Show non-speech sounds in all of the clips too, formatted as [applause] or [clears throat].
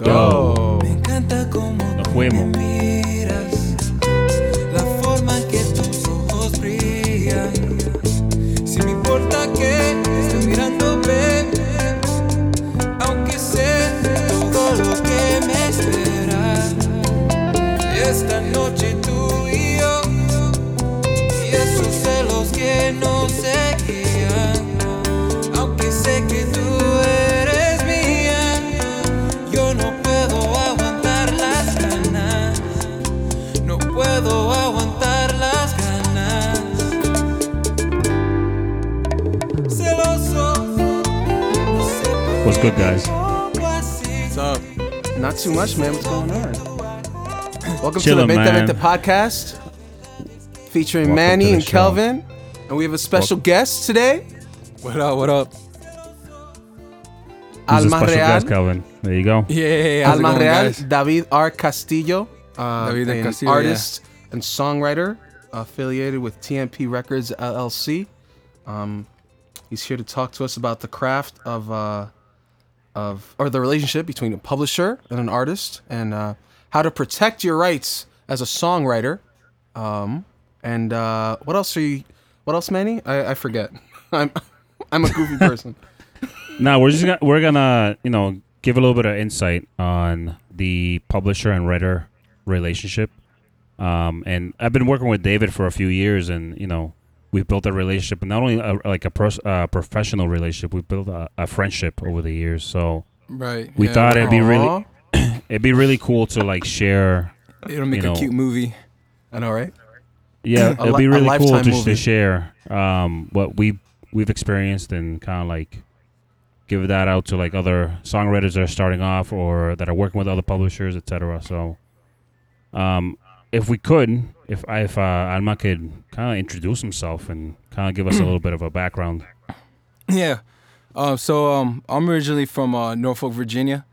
Go. Me encanta Nos fuimos. What's good, guys? me pongo así. What's up? Not too much, man. What's going on? [clears throat] Welcome Chillin', to the Vente man. Podcast, featuring Welcome Manny and show. Kelvin, and we have a special guest today, What up? What up? Who's the Alma special Real. guest, Calvin? There you go. Yeah, how's it Alma going, Real, guys? David R. Castillo, uh, David an Castillo, artist and songwriter affiliated with TMP Records LLC. Um, he's here to talk to us about the craft of, uh, of or the relationship between a publisher and an artist, and uh, how to protect your rights as a songwriter. Um, and uh, what else are you? What else, Manny? I, I forget. [laughs] I'm [laughs] I'm a goofy [laughs] person. Now we're just gonna, we're gonna you know give a little bit of insight on the publisher and writer relationship. Um, and I've been working with David for a few years, and you know we've built a relationship, and not only a, like a pros, uh, professional relationship, we've built a, a friendship over the years. So Right. we yeah. thought it'd be Aw. really [clears throat] it'd be really cool to like share. it'll make you a cute movie. I know, right? Yeah, [clears throat] it'd be li- a really cool lifetime just movie. to share um, what we we've experienced and kind of like give that out to like other songwriters that are starting off or that are working with other publishers, etc. So, um, if we could, if if uh, Alma could kind of introduce himself and kind of give us a little bit of a background. Yeah. Uh, so um, I'm originally from uh, Norfolk, Virginia.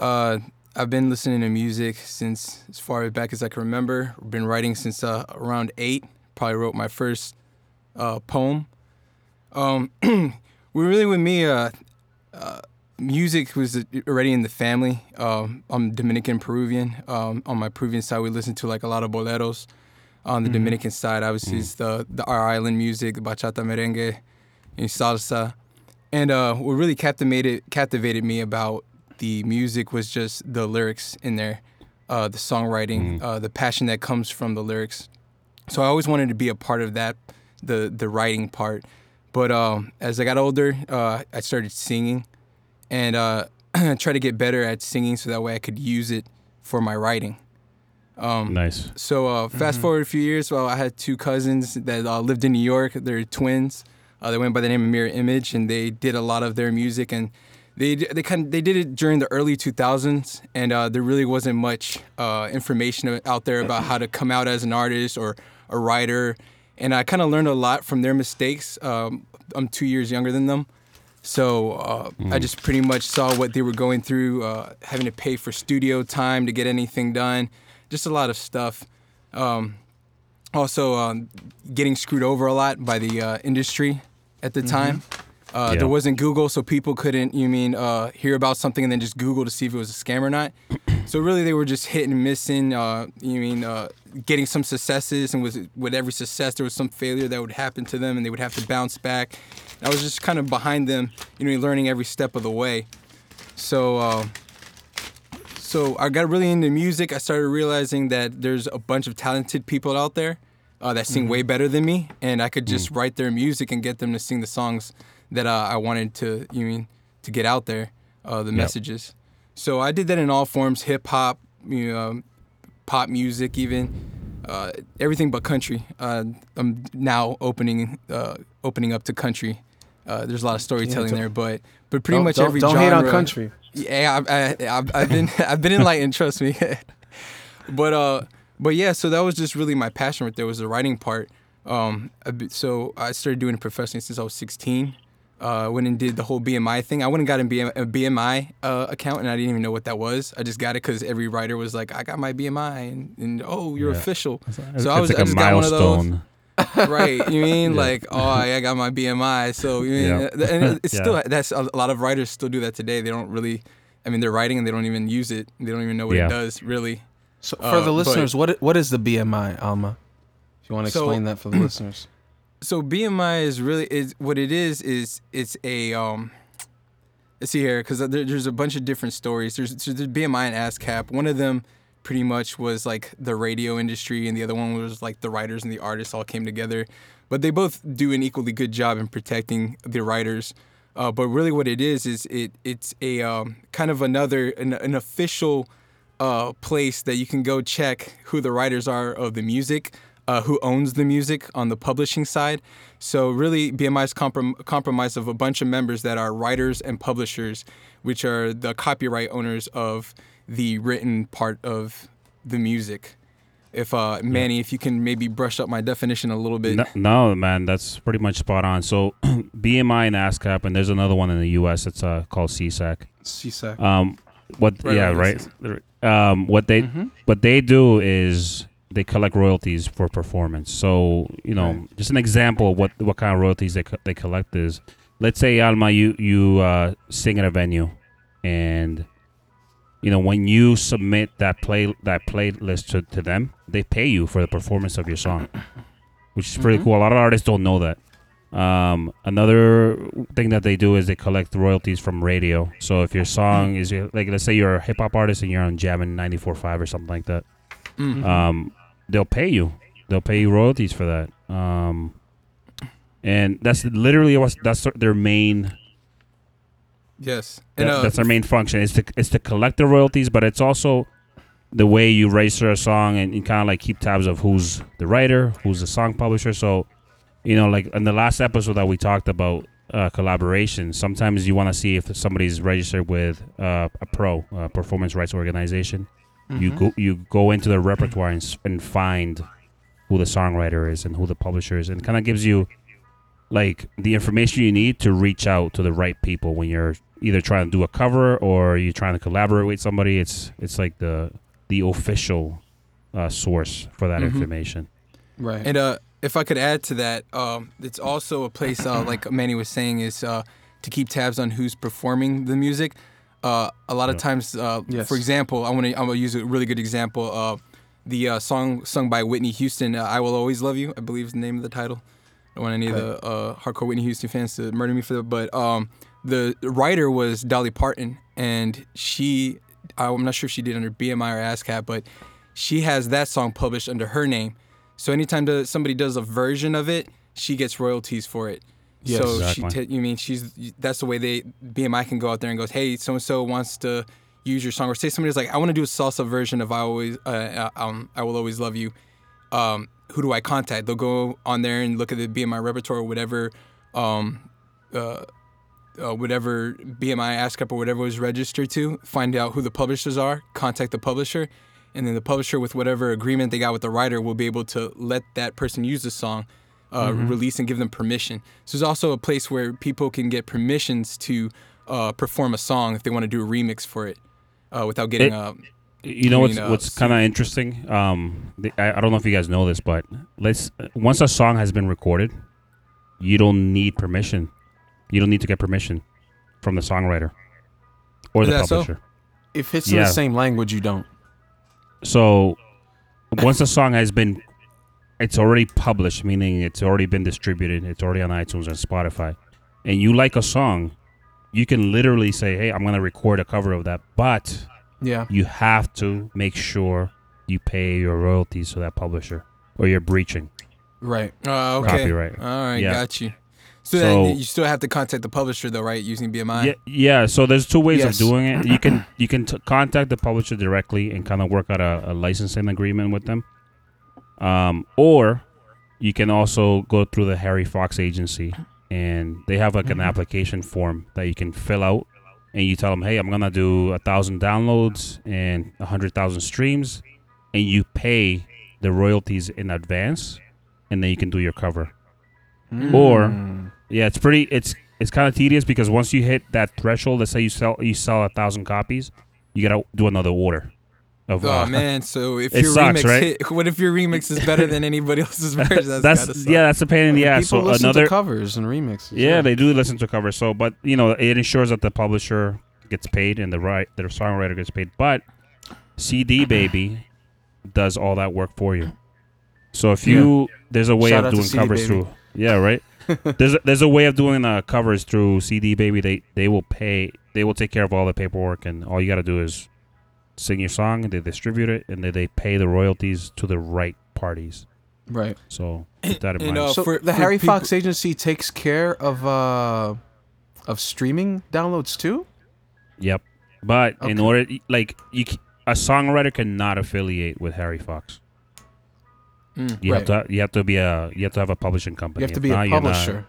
Uh, I've been listening to music since as far back as I can remember. I've been writing since uh, around eight. Probably wrote my first uh, poem. Um, [clears throat] really with me. Music was already in the family. Um, I'm Dominican Peruvian. Um, on my Peruvian side, we listen to like a lot of boleros. On the Dominican side, obviously, it's the the our island music, the bachata, merengue, and salsa. And uh, what really captivated captivated me about the music was just the lyrics in there, uh, the songwriting, uh, the passion that comes from the lyrics. So I always wanted to be a part of that, the the writing part. But um, as I got older, uh, I started singing, and uh, [clears throat] try to get better at singing so that way I could use it for my writing. Um, Nice. so uh, fast forward a few years, well, I had two cousins that uh, lived in New York. They're twins. Uh, they went by the name of Mirror Image, and they did a lot of their music, and they they kind of, they did it during the early 2000s, and uh, there really wasn't much uh, information out there about how to come out as an artist or a writer, and I kind of learned a lot from their mistakes. Um, I'm two years younger than them. So uh, I just pretty much saw what they were going through, uh, having to pay for studio time to get anything done, just a lot of stuff. Um, also, um, getting screwed over a lot by the uh, industry at the time. Uh, Yeah. There wasn't Google, so people couldn't, you mean, uh, hear about something and then just Google to see if it was a scam or not. [clears throat] so really, they were just hit and missing. Uh, you mean, uh, getting some successes, and with with every success, there was some failure that would happen to them, and they would have to bounce back. And I was just kind of behind them, you know, learning every step of the way. So. Uh, so I got really into music. I started realizing that there's a bunch of talented people out there uh, that sing way better than me, and I could just write their music and get them to sing the songs that uh, I wanted to. You mean to get out there, uh, the messages. So I did that in all forms: hip hop, you know, pop music, even uh, everything but country. Uh, I'm now opening uh, opening up to country. Uh, there's a lot of storytelling don't- there, but but pretty Don't- much don't, every don't genre. hate on country. Yeah, I, I, I've, I've been [laughs] I've been enlightened. Trust me. [laughs] but uh, but yeah, so that was just really my passion right there was the writing part. Um, so I started doing it professionally since I was 16. Uh, went and did the whole BMI thing. I went and got a BMI uh, account, and I didn't even know what that was. I just got it because every writer was like, "I got my BMI," and, and oh, you're Yeah. official. It's So I was like I a just got one of those [laughs] right. You mean [laughs] Yeah. like, oh, I got my BMI. So you mean, Yeah. and it's [laughs] Yeah. still that's a lot of writers still do that today. They don't really I mean, they're writing and they don't even use it. They don't even know what Yeah. it does really. So for Uh, the but- listeners, what what is the BMI, Alma? If you want to So- explain that for the listeners. So BMI is really is what it is is it's a um. Let's see here, because there, there's a bunch of different stories. There's, there's BMI and ASCAP. One of them pretty much was like the radio industry, and the other one was like the writers and the artists all came together. But they both do an equally good job in protecting the writers. Uh, but really, what it is is it it's a um, kind of another an, an official uh, place that you can go check who the writers are of the music, uh, who owns the music on the publishing side. So really, BMI is comprom- comprised of a bunch of members that are writers and publishers, which are the copyright owners of the written part of the music. If uh, Manny, if you can maybe brush up my definition a little bit. No, no, man, that's pretty much spot on. So [clears throat] BMI and ASCAP, and there's another one in the U.S. It's uh, called SESAC. SESAC. Um, what? Right, yeah, right, right. Um, what they Mhm. what they do is they collect royalties for performance. So you know, Right. just an example of what what kind of royalties they co- they collect is, let's say Alma, you you uh, sing at a venue, and you know when you submit that play that playlist to, to them, they pay you for the performance of your song, which is pretty Mhm. cool. A lot of artists don't know that. Um, another thing that they do is they collect royalties from radio. So if your song is like, let's say you're a hip hop artist and you're on Jammin' 94.5 or something like that, Mm. um, they'll pay you. They'll pay you royalties for that. Um, and that's literally what's that's their main. Yes. And, that- uh, that's their main function is to is to collect the royalties, but it's also the way you register a song and you kind of like keep tabs of who's the writer, who's the song publisher. So, you know, like in the last episode that we talked about uh, collaboration, sometimes you want to see if somebody's registered with uh, a pro, uh, performance rights organization. You Mhm. go you go into the repertoire and, and find who the songwriter is and who the publisher is, and kind of gives you like the information you need to reach out to the right people when you're either trying to do a cover or you're trying to collaborate with somebody. It's it's like the the official uh, source for that Mhm. information. Right. And uh, if I could add to that, um, it's also a place, uh, like Manny was saying, is uh, to keep tabs on who's performing the music. Uh, a lot of times, uh, Yes. for example, I want to I'm gonna use a really good example. Uh, the uh, song sung by Whitney Houston, uh, "I Will Always Love You," I believe is the name of the title. I don't want any of the uh, hardcore Whitney Houston fans to murder me for that, but um, the writer was Dolly Parton, and she, I'm not sure if she did under BMI or ASCAP, but she has that song published under her name. So anytime that somebody does a version of it, she gets royalties for it. Yes. so Exactly. she, t- you mean she's that's the way they BMI can go out there and goes, hey, so and so wants to use your song, or say somebody's like, I want to do a salsa version of I always, uh, uh, um, I will always love you. Um, who do I contact? They'll go on there and look at the BMI repertoire or whatever, um, uh, uh, whatever BMI ASCAP or whatever was registered to, find out who the publishers are, contact the publisher, and then the publisher, with whatever agreement they got with the writer, will be able to let that person use the song, uh, release and give them permission. So there's also a place where people can get permissions to uh, perform a song if they want to do a remix for it, uh, without getting It- uh, You know what's uh, what's kind of interesting? Um, the, I, I don't know if you guys know this, but let's once a song has been recorded, you don't need permission. You don't need to get permission from the songwriter or Is the that so? publisher. if it's in the same language, you don't. So once a song has been, it's already published, meaning it's already been distributed. It's already on iTunes and Spotify, and you like a song, you can literally say, "Hey, I'm gonna record a cover of that," but Yeah. you have to make sure you pay your royalties to that publisher, or you're breaching Right. uh, okay. copyright. All right, Yeah. got you. So, So- then you still have to contact the publisher though, right? Using BMI. Yeah, yeah. So there's two ways Yes. of doing it. You can [coughs] you can t- contact the publisher directly and kind of work out a, a licensing agreement with them, um, or you can also go through the Harry Fox agency, and they have like an Mhm. application form that you can fill out, and you tell them, hey, I'm gonna do a thousand downloads and a hundred thousand streams, and you pay the royalties in advance, and then you can do your cover. Or- Mm. Yeah, it's pretty. It's it's kind of tedious because once you hit that threshold, let's say you sell you sell a thousand copies, you gotta do another order. Of Oh uh, man, so if [laughs] It your sucks, remix right? hit, what if your remix is better than anybody else's [laughs] version? That's, that's gotta suck. yeah, that's a pain in the ass. People So listen another to covers and remixes. yeah, they do listen to covers. So, but you know, it ensures that the publisher gets paid and the right the songwriter gets paid, but CD [clears throat] Baby does all that work for you. So if you there's a way Shout of doing covers Baby. through yeah right [laughs] there's a, there's a way of doing uh, covers through CD Baby. They they will pay they will take care of all the paperwork and all you got to do is sing your song. They distribute it and then they pay the royalties to the right parties. Right. So keep that in And, mind. uh, So for- the for Harry people- Fox agency takes care of uh of streaming downloads too. Yep. But in order, like, you, c- a songwriter cannot affiliate with Harry Fox. Mm. You Right. have to, you have to be a, you have to have a publishing company. You have to If be not, a you're not- publisher.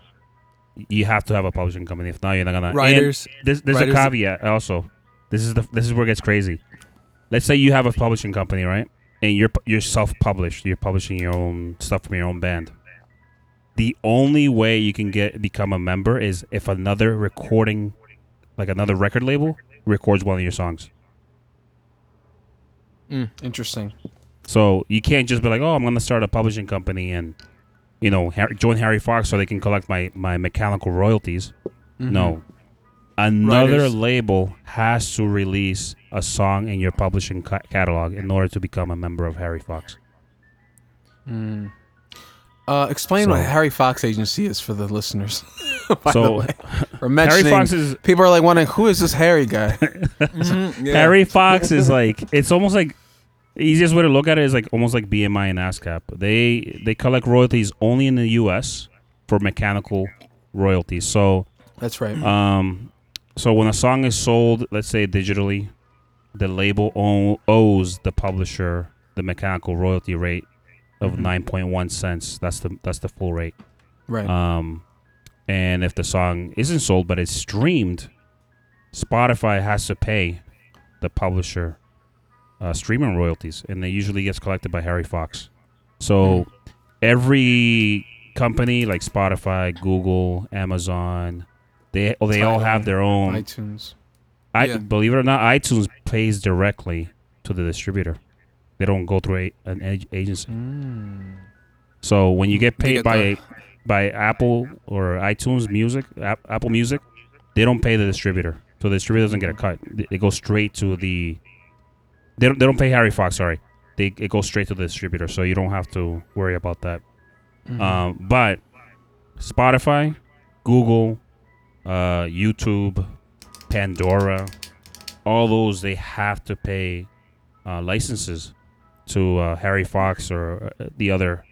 you have to have a publishing company. If not, you're not gonna. and Writers. This, there's writers- a caveat also. This is the, this is where it gets crazy. Let's say you have a publishing company, right? And you're you're self-published. You're publishing your own stuff from your own band. The only way you can get become a member is if another recording, like another record label, records one of your songs. Interesting. So you can't just be like, "Oh, I'm going to start a publishing company and, you know, join Harry Fox so they can collect my my mechanical royalties." Mm-hmm. No, another Writers. label has to release a song in your publishing ca- catalog in order to become a member of Harry Fox. Mm. Uh, explain what Harry Fox agency is for the listeners. [laughs] By the so way. [laughs] We're Harry Fox is people are like wondering who is this Harry guy? [laughs] Mhm, yeah. Harry Fox is like it's almost like the easiest way to look at it is like almost like BMI and ASCAP. They they collect royalties only in the U.S. for mechanical royalties. So That's right. Um, so when a song is sold, let's say digitally, the label owes the publisher the mechanical royalty rate of Mhm. nine point one cents. That's the that's the full rate. right. Um, and if the song isn't sold but it's streamed, Spotify has to pay the publisher uh, streaming royalties, and they usually gets collected by Harry Fox. So every company like Spotify, Google, Amazon, they they all have their own. iTunes. I Yeah. believe it or not, iTunes pays directly to the distributor. They don't go through a, an ag- agency. Mm. So when you get paid get by the- by Apple or iTunes Music, App, Apple Music, they don't pay the distributor. So the distributor doesn't get a cut. They, they go straight to the. They don't. They don't pay Harry Fox. Sorry, they it goes straight to the distributor. So you don't have to worry about that. Mhm. Um, but Spotify, Google, uh, YouTube, Pandora, all those they have to pay uh, licenses to uh, Harry Fox or uh, the other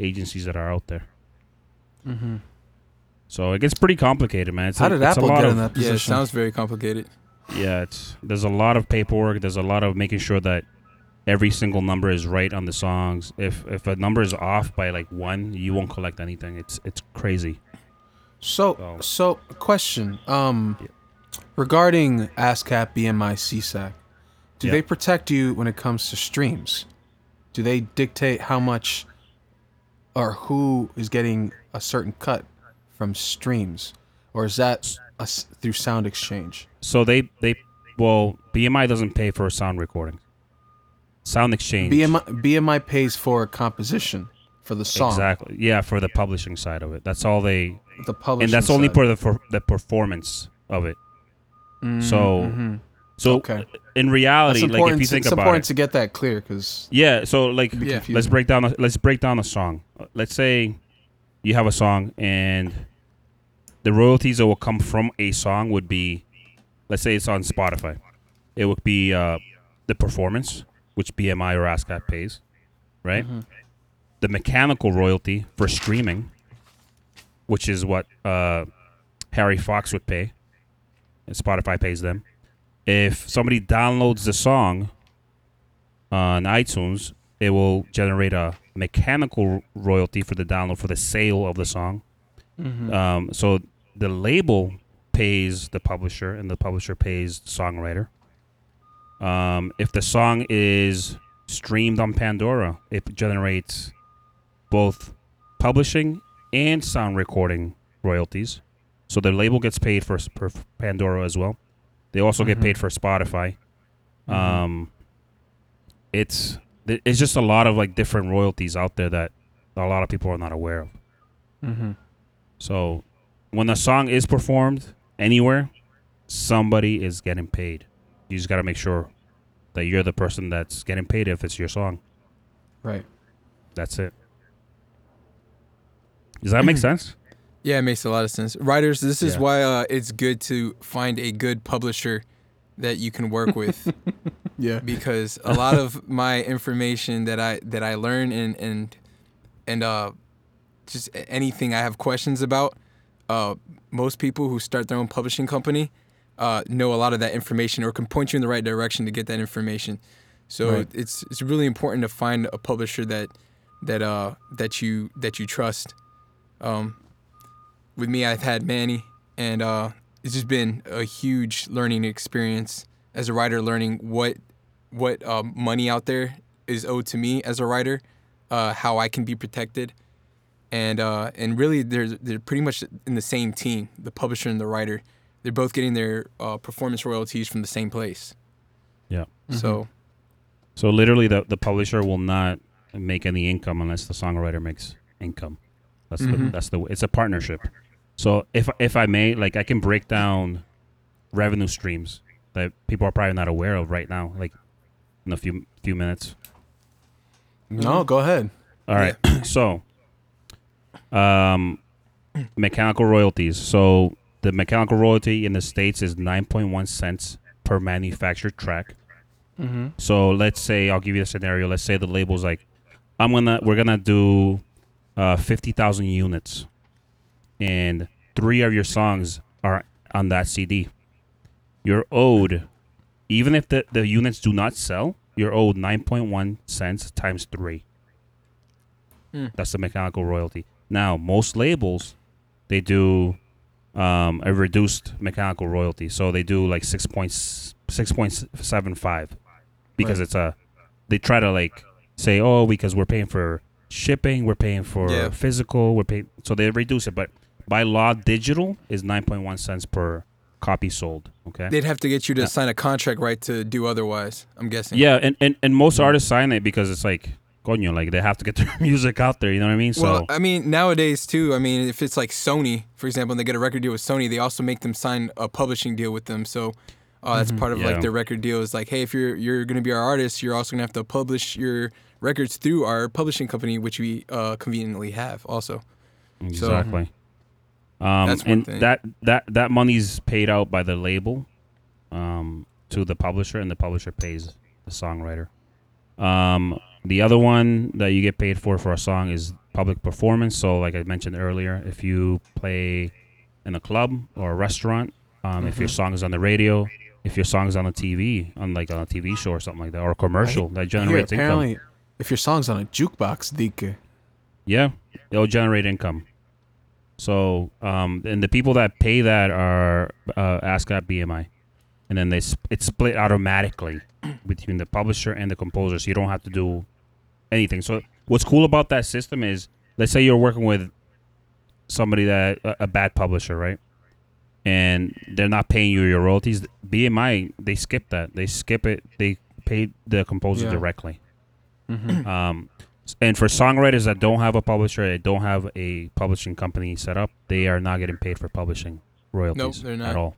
agencies that are out there. Mhm. So it gets pretty complicated, man. It's How a, did it's a Apple lot get of, in that position? Yeah, it sounds very complicated. Yeah, it's there's a lot of paperwork. There's a lot of making sure that every single number is right on the songs. If if a number is off by like one, you won't collect anything. It's it's crazy. So, So- so question. Um, Yeah. Regarding ASCAP, BMI, SESAC, do Yeah. they protect you when it comes to streams? Do they dictate how much or who is getting a certain cut from streams, or is that a through Sound Exchange? So they they well BMI doesn't pay for a sound recording. Sound Exchange. BMI BMI pays for a composition for the song, Exactly. Yeah, for the publishing side of it. That's all they the publishing, and that's only side. for the for the performance of it. So- Mhm. So Okay. in reality, like if you think to- it's about important it, to get that clear because yeah. So like Yeah. let's break down a, let's break down a song. Let's say you have a song and the royalties that will come from a song would be let's say it's on Spotify. It would be uh, the performance, which BMI or ASCAP pays, right? Mm-hmm. The mechanical royalty for streaming, which is what uh, Harry Fox would pay, and Spotify pays them. If somebody downloads the song on iTunes, it will generate a mechanical royalty for the download for the sale of the song. Mm-hmm. Um, so the label pays the publisher, and the publisher pays the songwriter. Um, if the song is streamed on Pandora, it generates both publishing and sound recording royalties. So the label gets paid for, for Pandora as well. They also get Mhm. paid for Spotify. Mhm. Um, it's it's just a lot of like different royalties out there that a lot of people are not aware of. mm-hmm. So when a song is performed anywhere, somebody is getting paid. You just got to make sure that you're the person that's getting paid if it's your song. Right. That's it. Does that make [clears throat] sense? Yeah, it makes a lot of sense. Writers, this is Yeah. why uh, it's good to find a good publisher that you can work with [laughs] Yeah. because a lot of [laughs] my information that I that I learn and and and uh just anything I have questions about, uh most people who start their own publishing company uh know a lot of that information or can point you in the right direction to get that information. So Right. it's it's really important to find a publisher that that uh that you that you trust. Um with me I've had Manny and uh it's just been a huge learning experience as a writer learning what what um, money out there is owed to me as a writer, uh, how I can be protected, and uh, and really they're they're pretty much in the same team, the publisher and the writer. They're both getting their uh, performance royalties from the same place. Yeah. So So literally, the the publisher will not make any income unless the songwriter makes income. That's the Mhm. that's the it's a partnership. So if if I may, like I can break down revenue streams that people are probably not aware of right now, like in a few few minutes. No, go ahead. All right. [clears throat] so, um, mechanical royalties. So the mechanical royalty in the states is nine point one cents per manufactured track. Mm-hmm. So let's say I'll give you a scenario. Let's say the label's like, I'm gonna we're gonna do uh, fifty thousand units, and three of your songs are on that CD. You're owed, even if the, the units do not sell, you're owed nine point one cents times three. Hmm. That's the mechanical royalty. Now most labels, they do um, a reduced mechanical royalty. So they do like six point six point seven five because Right. it's a they try to like say oh because we're paying for shipping, we're paying for Yeah. physical, we're paying so they reduce it. But by law, digital is nine point one cents per copy sold. Okay. they'd have to get you to Yeah. sign a contract right to do otherwise. I'm guessing. Yeah, and, and, and most artists sign it because it's like, coño, like they have to get [laughs] their music out there. You know what I mean? So Well, I mean, nowadays too. I mean, if it's like Sony, for example, and they get a record deal with Sony, they also make them sign a publishing deal with them. So uh, that's part of Yeah. like their record deal. Is like, hey, if you're you're gonna be our artist, you're also gonna have to publish your records through our publishing company, which we uh, conveniently have also. Exactly. Um, and thing. that that that money's paid out by the label um, to the publisher, and the publisher pays the songwriter. Um, the other one that you get paid for for a song is public performance. So, like I mentioned earlier, if you play in a club or a restaurant, um, if your Mm-hmm. song is on the radio, if your song is on the TV, on like on a TV show or something like that, or a commercial that Here, generates income. apparently, if your song's on a jukebox, Dike. Yeah, it'll generate income. So, um, and the people that pay that are uh, ASCAP BMI, and then they sp- it's split automatically between the publisher and the composer, so you don't have to do anything. So, what's cool about that system is, let's say you're working with somebody that a, a bad publisher, right? And they're not paying you your royalties. BMI they skip that. They skip it. They pay the composer Yeah. directly. Mm-hmm. Um, and for songwriters that don't have a publisher, that don't have a publishing company set up, they are not getting paid for publishing royalties they're not. at all.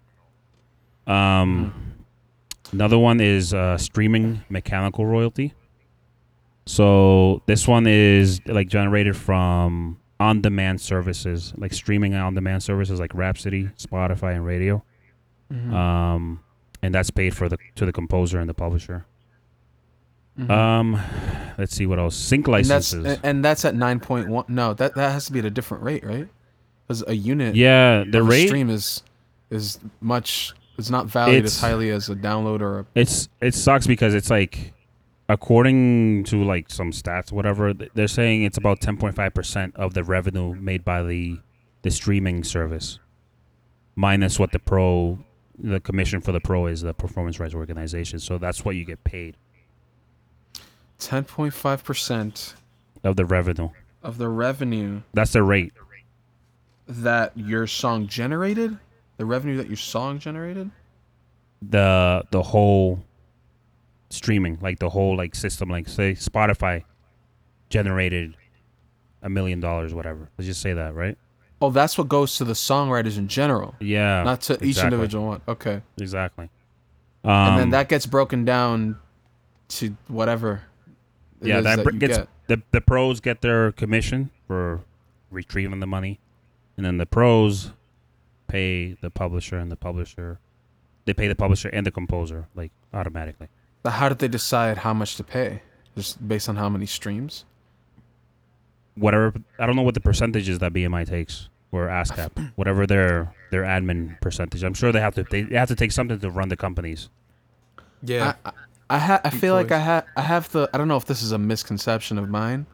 Um, another one is uh, streaming mechanical royalty. So this one is like generated from on-demand services, like streaming on-demand services like Rhapsody, Spotify, and radio. Mm-hmm. Um, and that's paid for the to the composer and the publisher. Mhm. Um, let's see what else. Sync and that's licenses. and that's at nine point one. No, that that has to be at a different rate, right? Because a unit yeah, the rate stream is is much. It's not valued as highly as a download or a. it's it sucks because it's like according to like some stats whatever they're saying it's about 10.5% of the revenue made by the the streaming service minus what the pro the commission for the pro is the performance rights organization so that's what you get paid Ten point five percent of the revenue of the revenue that's the rate that your song generated, the revenue that your song generated. the the whole streaming like the whole like system like say spotify generated a million dollars whatever let's just say that right Oh, that's what goes to the songwriters in general, Yeah, not to each exactly. individual one. Okay. Exactly. Um, and then that gets broken down to whatever. It yeah, is that, gets get. the the pros get their commission for retrieving the money, and then the pros pay the publisher, and the publisher they pay the publisher and the composer like automatically. But how did they decide how much to pay? Just based on how many streams? Whatever I don't know what the percentage is that BMI takes or [sighs] ASCAP, whatever their their admin percentage. I'm sure they have to they, they have to take something to run the companies. Yeah. I, I, I, ha- I feel like I Employees. ha- I have the I don't know if this is a misconception of mine,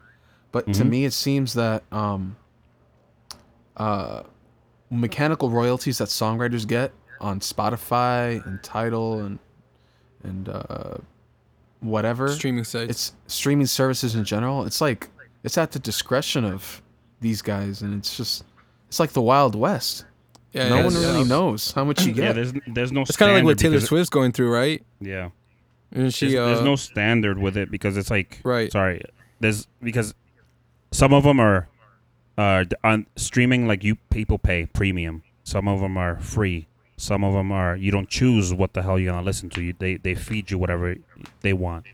but to Mhm. me it seems that um, uh, mechanical royalties that songwriters get on Spotify and Tidal and and uh, whatever Streaming sites. it's streaming services in general. It's like it's at the discretion of these guys, and it's just it's like the Wild West. yeah, no yeah, one yeah. really knows how much you get. Yeah, get. there's there's no. It's kind of like what Taylor Swift's going through, right? Yeah. And she, there's, uh, there's no standard with it because it's like Right. sorry there's because some of them are uh on streaming like you people pay premium. Some of them are free. Some of them are you don't choose what the hell you're gonna listen to. You they they feed you whatever they want.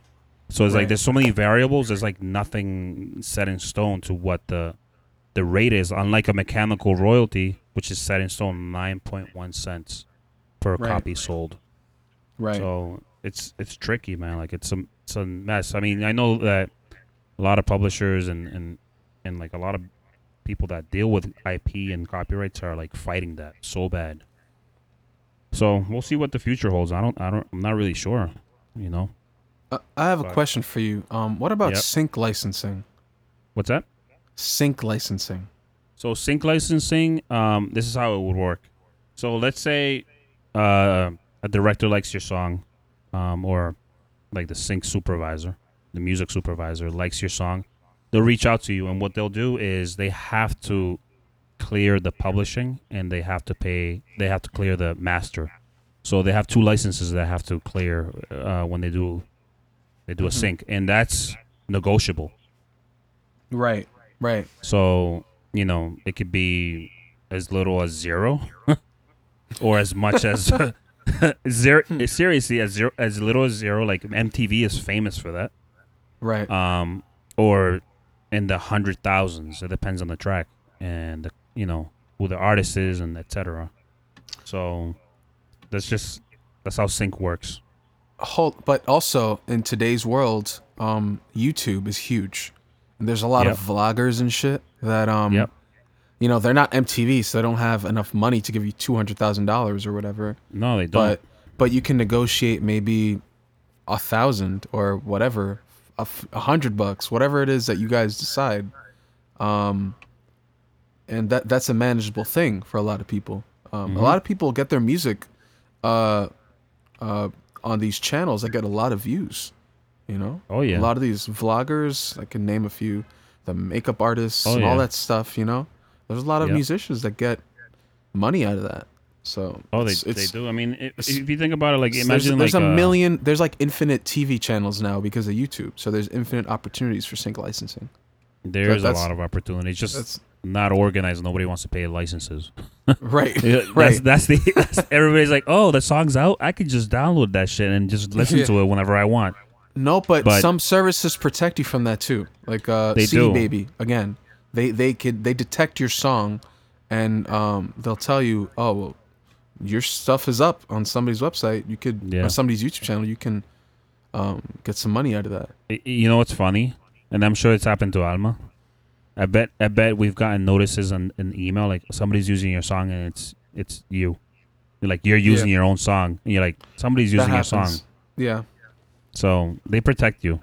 So it's like there's so many variables there's like nothing set in stone to what the the rate is. Unlike a mechanical royalty which is set in stone 9.1 cents per Right. copy sold. Right. so it's it's tricky, man. Like it's a it's a mess. I mean, I know that a lot of publishers and and and like a lot of people that deal with IP and copyrights are like fighting that so bad. So we'll see what the future holds. I don't I don't I'm not really sure. You know Uh, I have a question for you. Um, what about Yep. sync licensing? what's that? Sync licensing. So sync licensing, um, this is how it would work. So let's say uh, a director likes your song, um, or like the sync supervisor, the music supervisor likes your song. They'll reach out to you, and what they'll do is they have to clear the publishing, and they have to pay. They have to clear the master. So they have two licenses that have to clear uh, when they do they do a Mhm. sync, and that's negotiable. Right. Right. So, you know, it could be as little as zero [laughs] or as much as [laughs] [laughs] zero. Seriously, as zero, as little as zero. Like MTV is famous for that. Right. Um, or in the hundred thousands. It depends on the track and the, you know who the artist is and etc. So that's just that's how sync works. Hold, but also in today's world, um, YouTube is huge. And there's a lot of vloggers and shit that um, Yep. You know, they're not MTV, so they don't have enough money to give you two hundred thousand dollars or whatever. No, they don't. But but you can negotiate maybe a thousand or whatever, a, f- a hundred bucks, whatever it is that you guys decide. Um, and that that's a manageable thing for a lot of people. Um, Mhm. A lot of people get their music uh, uh, on these channels that get a lot of views. You know, oh yeah. a lot of these vloggers, I can name a few, the makeup artists Oh, and all that stuff. You know, there's a lot of Yep. musicians that get money out of that. So oh, they it's- they it's- do. I mean, if, if you think about it, like imagine there's, there's like a uh, million there's like infinite tv channels now because of youtube so there's infinite opportunities for sync licensing There's a lot of opportunities. Just not organized. Nobody wants to pay licenses. [laughs] right [laughs] that's, right that's the [laughs] that's, everybody's like, oh, the song's out. I could just download that shit and just listen Yeah. to it whenever I want. no but, but- some services protect you from that too like uh cd do. baby again they they could they detect your song and um they'll tell you oh well your stuff is up on somebody's website you could Yeah. on somebody's youtube channel you can um get some money out of that You know what's funny? And I'm sure it's happened to Alma. I bet I bet we've gotten notices on an email like somebody's using your song and it's it's you. Like you're using your own song and you're like somebody's using your song. yeah So they protect you,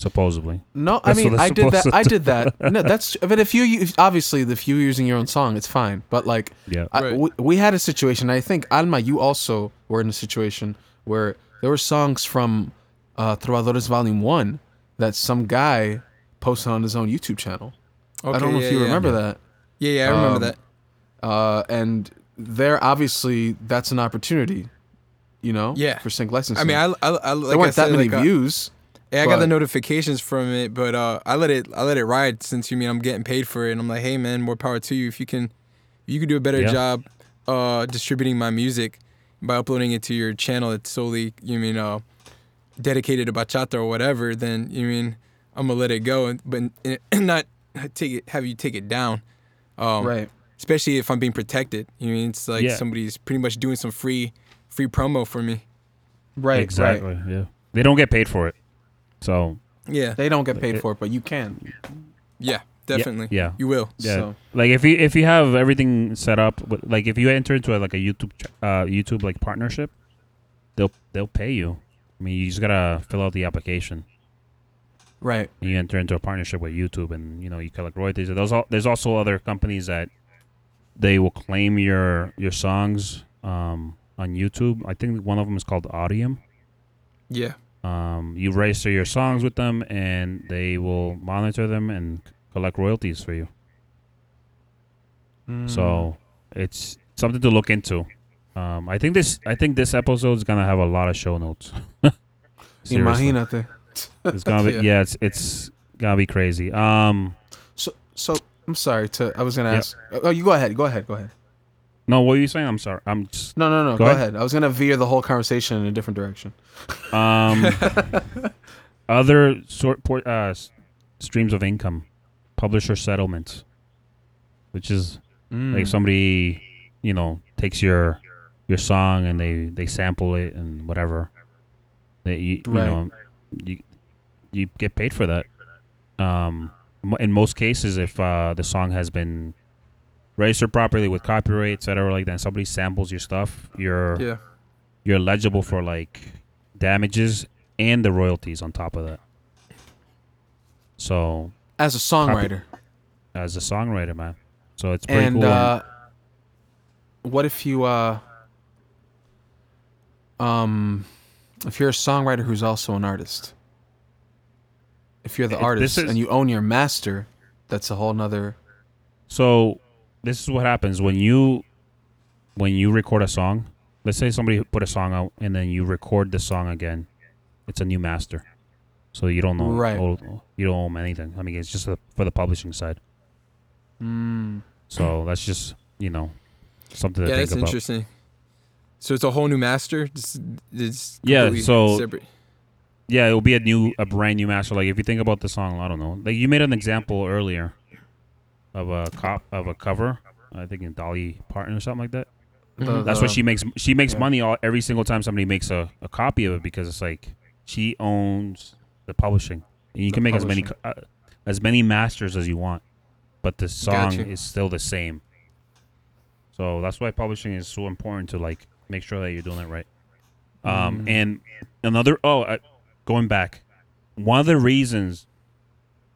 supposedly. No, I That's what mean I did that. I did that. No, that's but if you use, obviously if you're using your own song, it's fine. But like Yeah. I, Right. we, we had a situation. I think Alma, you also were in a situation where there were songs from uh, Trovadores Volume One that some guy posted on his own YouTube channel. Okay, I don't know yeah, if you yeah. remember that. Yeah, yeah, I remember Um, that. Uh, and there, obviously, that's an opportunity. You know, Yeah. for sync licensing. I mean, I, I, I like there weren't said, that many like, uh, views. Yeah, I got the notifications from it, but uh, I let it I let it ride since you mean I'm getting paid for it, and I'm like, hey man, more power to you if you can You could do a better Yeah. job uh, distributing my music by uploading it to your channel. It's solely you mean uh, dedicated to bachata or whatever. Then you mean I'm gonna let it go, and but and [clears throat] not take it have you take it down. Um, right. Especially if I'm being protected. You mean it's like Yeah. somebody's pretty much doing some free free promo for me. Right. exactly. Right. Yeah. They don't get paid for it. So Yeah. They don't get paid for it, but you can. Yeah. Definitely. yeah. You will. yeah, So- like if you if you have everything set up, like if you enter into a, like a YouTube uh YouTube like partnership, they'll they'll pay you. I mean, you just gotta fill out the application. Right. you enter into a partnership with YouTube, and you know you collect royalties. There's al- there's also other companies that they will claim your your songs um, on YouTube. I think one of them is called Audiam. Yeah. Um, you register your songs with them, and they will monitor them and collect royalties for you. Mm. So it's something to look into. Um, I think this I think this episode is gonna have a lot of show notes. [laughs] Imagínate. It's gonna be [laughs] Yeah. yeah. It's it's gonna be crazy. Um. So, so I'm sorry to. I was gonna Yeah. ask. Oh, you go ahead. Go ahead. Go ahead. No, what are you saying? I'm sorry. I'm just No, no, no. Go Go, ahead. ahead. I was gonna veer the whole conversation in a different direction. um [laughs] other sort por- uh, s- streams of income, publisher settlements, which is Mm. like somebody you know takes your your song and they they sample it and whatever. That you, you Right. know you you get paid for that. Um, mo- in most cases, if uh, the song has been registered properly with copyright, etc., like that, and somebody samples your stuff, you're Yeah. you're eligible for like damages and the royalties on top of that. So As a songwriter, as a songwriter, man, so it's pretty and cool. uh, what if you uh, um, if you're a songwriter who's also an artist? If you're the artist is- and you own your master, that's a whole nother. so this is what happens when you when you record a song. Let's say somebody put a song out and then you record the song again. It's a new master, so you don't know. Right. own- you don't own anything. I mean, it's just a, for the publishing side. Mm, So that's just you know something to Yeah, that's about. interesting. So it's a whole new master. It's, it's Yeah, so- separate. Yeah, it will be a new, a brand new master. Like if you think about the song, I don't know. Like you made an example earlier of a cop of a cover. I think in Dolly Parton or something like that. the- That's why the- she makes. She makes yeah. money all, every single time somebody makes a, a copy of it because it's like she owns the publishing, and you The can make as many uh, as many masters as you want, but the song Gotcha. is still the same. So that's why publishing is so important to like make sure that you're doing it right. Um, Mm. and another oh, uh, going back, one of the reasons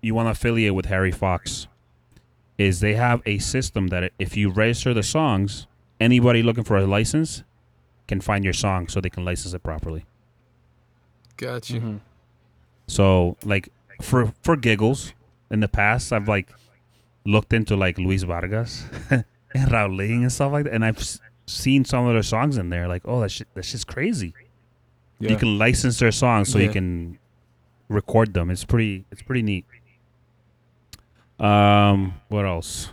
you want to affiliate with Harry Fox is they have a system that if you register the songs, anybody looking for a license can find your song so they can license it properly. Got you. Mhm. So like for for giggles, in the past I've like looked into like Luis Vargas [laughs] and Raulín and stuff like that, and I've s- seen some of their songs in there. Like, oh, that shit, that shit's crazy. Yeah. You can license their songs so you can record them. It's pretty. It's pretty neat. Um, what else?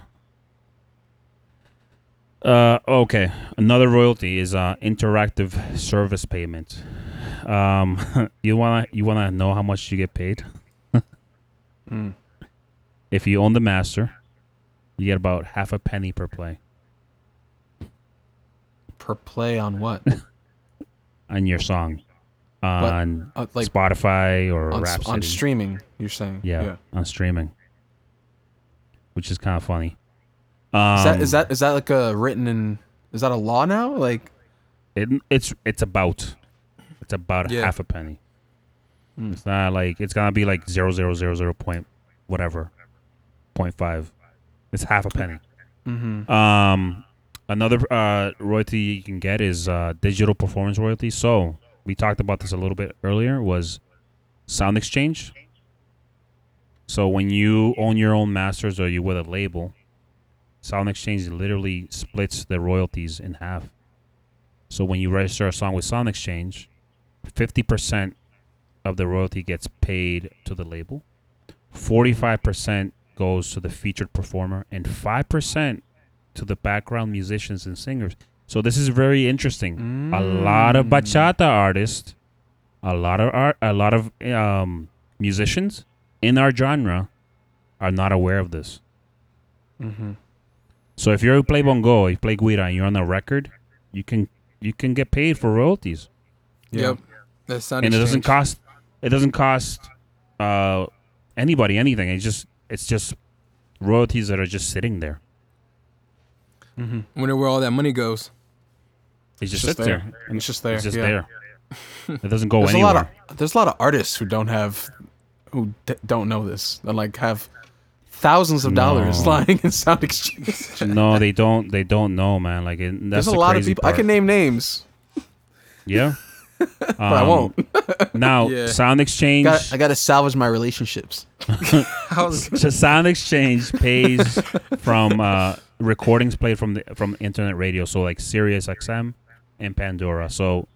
Uh, okay. Another royalty is uh interactive service payment. Um, [laughs] you wanna you wanna know how much you get paid? [laughs] Mm. If you own the master, you get about half a penny per play Per play on what? [laughs] on your song on Uh, like Spotify or on, Rhapsody. on streaming, you're saying? yeah, on streaming, which is kind of funny. Um, Is that is that is that like a written in? Is that a law now? Like, it, it's it's about it's about Yeah. half a penny. Mm. It's not like it's gonna be like zero zero zero zero point whatever point five. It's half a penny. mm-hmm. Um, another uh, royalty you can get is uh, digital performance royalty. So we talked about this a little bit earlier. Was Sound Exchange. So when you own your own masters or you with a label, Sound Exchange literally splits the royalties in half. So when you register a song with Sound Exchange, fifty percent of the royalty gets paid to the label. Forty-five percent goes to the featured performer, and five percent to the background musicians and singers. So this is very interesting. A lot of bachata artists, a lot of art, a lot of um, musicians in our genre are not aware of this. Mm-hmm. So if you play bongo, you play guira, and you're on a record, you can you can get paid for royalties, Yeah. Yep. That's sound and it doesn't exchange. cost it doesn't cost uh, anybody anything. It's just it's just royalties that are just sitting there. Mm-hmm. Wonder where all that money goes. It just, just sits there. And it's just there. It's just yeah. there. It doesn't go There's a anywhere. lot of there's a lot of artists who don't have who d- don't know this and like have thousands of dollars No. [laughs] lying in sound exchange. [laughs] no, they don't. They don't know, man. Like it, that's There's a the lot of crazy people. I part. can name names, Yeah, [laughs] but I Um, won't. Now, Yeah. Sound Exchange. Got, I got to salvage my relationships. How's so Sound Exchange pays from uh, recordings played from the from internet radio, so like Sirius XM and Pandora. So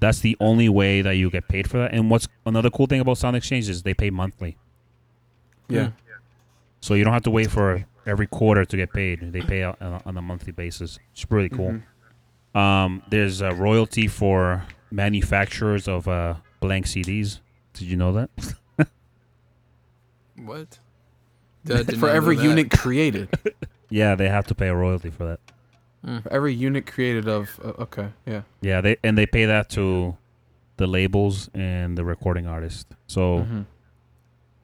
that's the only way that you get paid for that. And what's another cool thing about Sound Exchange is they pay monthly, Yeah. so you don't have to wait for every quarter to get paid. They pay out on a, monthly basis. It's really cool. Mm-hmm. Um, there's a royalty for manufacturers of uh, blank CDs. Did you know that? what? [laughs] Did- did For every unit created, [laughs] yeah, they have to pay a royalty for that. For every unit created of uh, okay, yeah. Yeah, they and they pay that to the labels and the recording artist. So Mhm.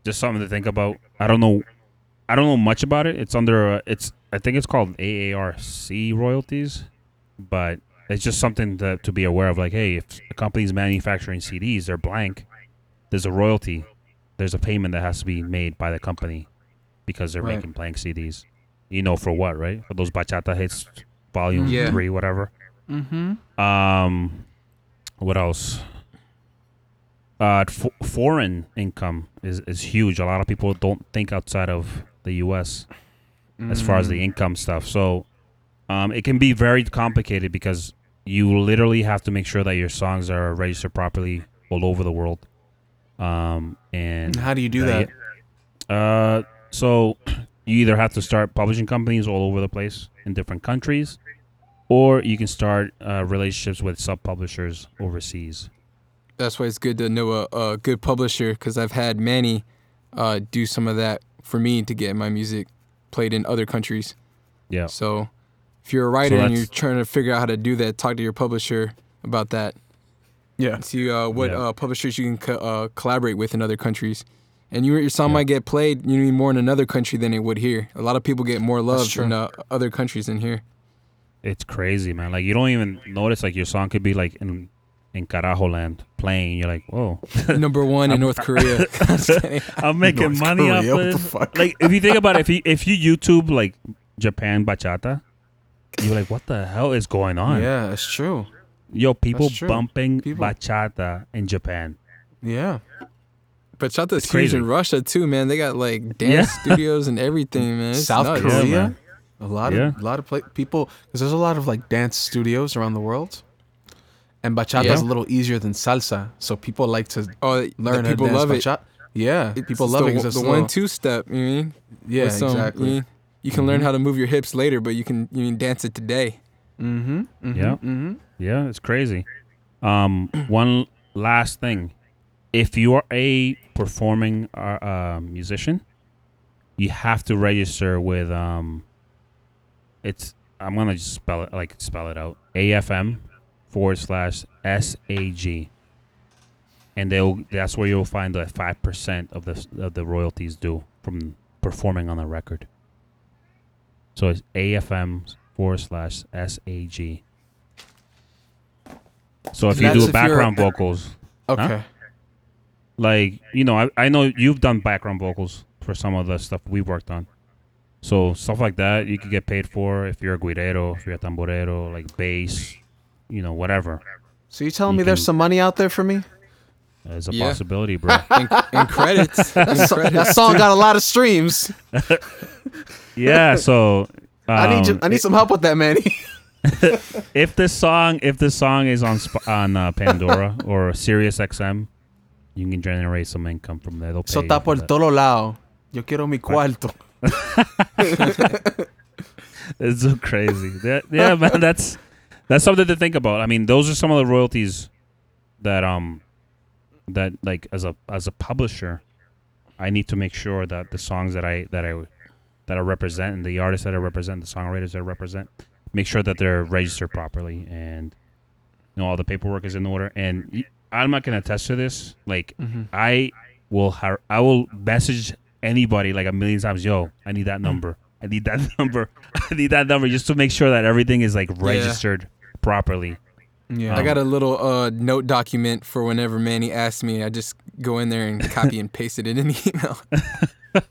just something to think about. I don't know, I don't know much about it. It's under uh, it's I think it's called AARC royalties, but it's just something to to be aware of. Like, hey, if a company's manufacturing CDs, they're blank. There's a royalty. There's a payment that has to be made by the company because they're Right. making blank CDs. You know for what, right? For those bachata hits, volume Yeah. three, whatever. Mm-hmm. Um, what else? Uh, f- foreign income is is huge. A lot of people don't think outside of the U.S. as far as Mm. the income stuff. So, um, it can be very complicated because you literally have to make sure that your songs are registered properly all over the world. Um, and And how do you do that? uh, so [clears throat] you either have to start publishing companies all over the place in different countries, or you can start uh, relationships with sub publishers overseas. That's why it's good to know a, a good publisher because I've had Manny uh, do some of that for me to get my music played in other countries. Yeah. So if you're a writer and you're trying to figure out how to do that, talk to your publisher about that. Yeah. See uh, what Yeah. uh, publishers you can co- uh, collaborate with in other countries. And you, your song Yeah. might get played you know, more in another country than it would here. A lot of people get more love true. in uh, other countries than here. It's crazy, man. Like you don't even notice like your song could be like in in Carajo land playing. You're like, whoa, [laughs] Number one in North [laughs] Korea. [laughs] I'm just kidding. I'm making North money off Korea, what the this. Like if you think about it, if you if you YouTube like Japan bachata, you're like, what the hell is going on? Yeah, it's true. Yo, people true. bumping People- bachata in Japan. Yeah. Bachata's It's huge crazy. in Russia too, man. They got like dance Yeah. studios and everything, man. It's South nuts. Yeah, Korea. man. A lot Yeah. of a lot of pla- people because there's a lot of like dance studios around the world. And bachata Yeah. is a little easier than salsa, so people like to Oh, learn learn how to people dance love it. bachata. Yeah, It's people just love the, it it's the a little- one two step. You mean? Yeah, some- exactly. You, mean, you can learn how to move your hips later, but you can you can dance it today. Mm-hmm. mm-hmm Yeah. Mm-hmm. Yeah, it's crazy. Um, one last thing: if you are a performing uh, uh, musician, you have to register with um. It's I'm gonna just spell it like spell it out. AFM forward slash SAG, and they'll that's where you'll find the five percent of the of the royalties due from performing on the record. So it's AFM forward slash SAG. So if you do if background vocals, Okay. like you know, I, I know you've done background vocals for some of the stuff we've worked on. So stuff like that you could get paid for if you're a guirero, if you're a tamborero, like bass, you know, whatever. So you telling You me there's some money out there for me? There's a Yeah. possibility, bro. [laughs] In, and credits. [laughs] and that credits. song got a lot of streams. [laughs] yeah. So I need you, um, I need some help with that, Manny. if this song if this song is on Sp- on uh, Pandora or Sirius XM, you can generate some income from there. They'll So you está por that. todo lado. Yo quiero mi cuarto. [laughs] it's so crazy. That, yeah, man, that's that's something to think about. I mean, those are some of the royalties that um that like as a as a publisher, I need to make sure that the songs that I that I that I represent and the artists that I represent, the songwriters that I represent, make sure that they're registered properly and you know all the paperwork is in order. And I'm not gonna attest to this. Like Mhm. I will I will message anybody like a million times. Yo, I need that number. I need that [laughs] number. I need that number just to make sure that everything is like registered properly. Yeah. I got a little uh, note document for whenever Manny asks me. I just go in there and copy and paste it in an [laughs] email. [laughs]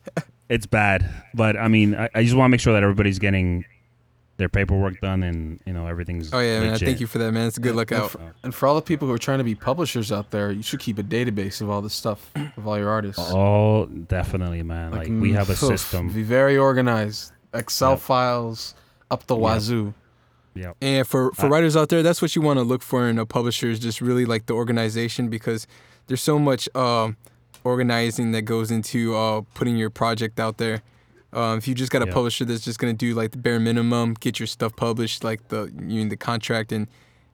It's bad, but I mean, I, I just want to make sure that everybody's getting their paperwork done and you know everything's. Oh yeah, man. Thank you for that, man. It's a good look And for, and for all the people who are trying to be publishers out there, you should keep a database of all this stuff of all your artists. Oh, definitely, man. Like, we mm, have a oof, system. Be very organized. Excel Yep. files up the wazoo. Yep. And for for Uh, writers out there, that's what you want to look for in a publisher is just really like the organization because there's so much um, organizing that goes into uh, putting your project out there. Um, if you just got a Yep. publisher that's just gonna do like the bare minimum, get your stuff published, like the you mean the contract and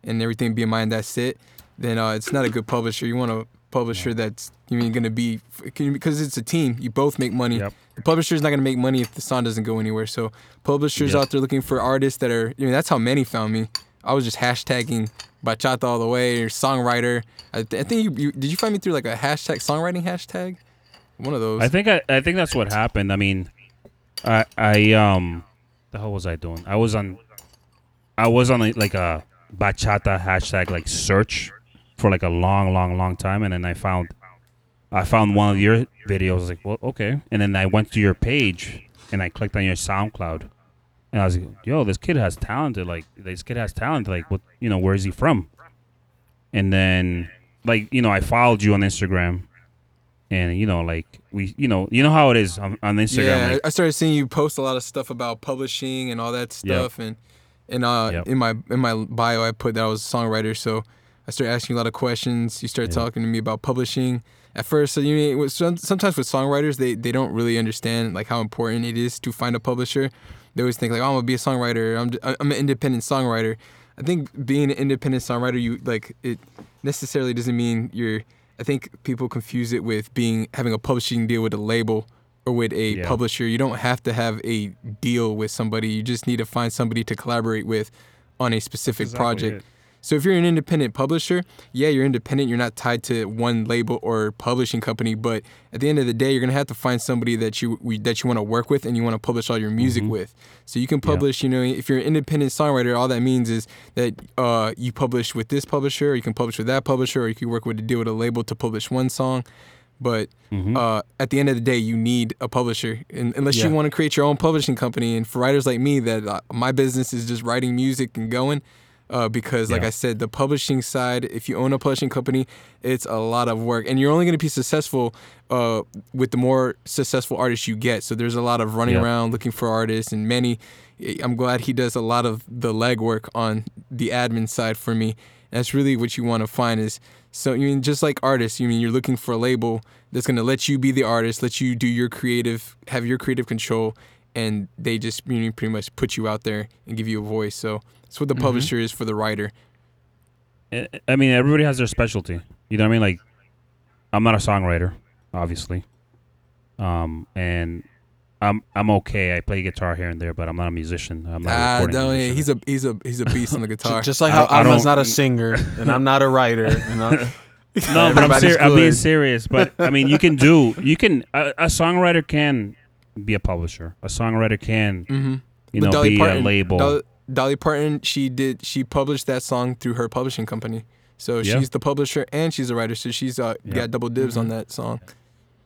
and everything be in mind, that's it. Then uh, it's not a good publisher. You want a publisher that's you mean gonna be because it's a team. You both make money. Yep. The publisher's not gonna make money if the song doesn't go anywhere. So publishers out there looking for artists that are. I mean, that's how Manny found me. I was just hashtagging bachata all the way or songwriter. I, th- I think you, you did you find me through like a hashtag songwriting hashtag, one of those. I think I, I think that's what happened. I mean, I I um, the hell was I doing? I was on, I was on like, like a bachata hashtag like search for like a long, long, long time, and then I found, I found one of your videos. Like, well, okay, and then I went to your page and I clicked on your SoundCloud, and I was like, yo, this kid has talent. Like this kid has talent. Like what? You know, where is he from? And then like you know, I followed you on Instagram and you know like we you know you know how it is on, on instagram yeah, like, I started seeing you post a lot of stuff about publishing and all that stuff, and and uh, Yep. in my in my bio I put that I was a songwriter, so I started asking you a lot of questions. You started Yeah. talking to me about publishing. At first, so you mean, it was- some- sometimes with songwriters they they don't really understand like how important it is to find a publisher. They always think like, oh, I'm gonna be a songwriter. I'm I'm an independent songwriter. I think being an independent songwriter, you like it necessarily doesn't mean you're. I think people confuse it with being having a publishing deal with a label or with a Yeah. publisher. You don't have to have a deal with somebody. You just need to find somebody to collaborate with on a specific Exactly project. it. So if you're an independent publisher, yeah, you're independent. You're not tied to one label or publishing company. But at the end of the day, you're gonna have to find somebody that you we, that you want to work with and you want to publish all your music Mhm. with. So you can Yeah. publish. You know, if you're an independent songwriter, all that means is that uh, you publish with this publisher, or you can publish with that publisher, or you can work with a deal with a label to publish one song. But Mhm. uh, at the end of the day, you need a publisher, and, unless Yeah. you want to create your own publishing company. And for writers like me, that uh, my business is just writing music and going. Uh, because, like Yeah. I said, the publishing side, if you own a publishing company, it's a lot of work, and you're only going to be successful uh, with the more successful artists you get. So there's a lot of running Yeah. around looking for artists, and Manny. I'm glad he does a lot of the legwork on the admin side for me. That's really what you want to find is so you mean just like artists, you mean you're looking for a label that's gonna let you be the artist, let you do your creative, have your creative control, and they just you know, pretty much put you out there and give you a voice. So that's what the Mhm. publisher is for the writer. I- I mean, everybody has their specialty. You know what I mean? Like, I'm not a songwriter, obviously, um, and I'm I'm okay. I play guitar here and there, but I'm not a musician. I'm not a Ah, no, yeah, musician. he's a he's a he's a beast on the [laughs] guitar. Just like I how don't- I Alma's don't- a singer and I'm not a writer. You know? [laughs] no, but I'm, ser- I'm being serious. But I mean, you can do. You can. A, a songwriter can be a publisher. A songwriter can, mm-hmm. you know, be a label. Dolly, Dolly Parton, she did she published that song through her publishing company. So Yeah. she's the publisher and she's a writer. So she's uh, Yeah. got double dibs on Mhm. that song.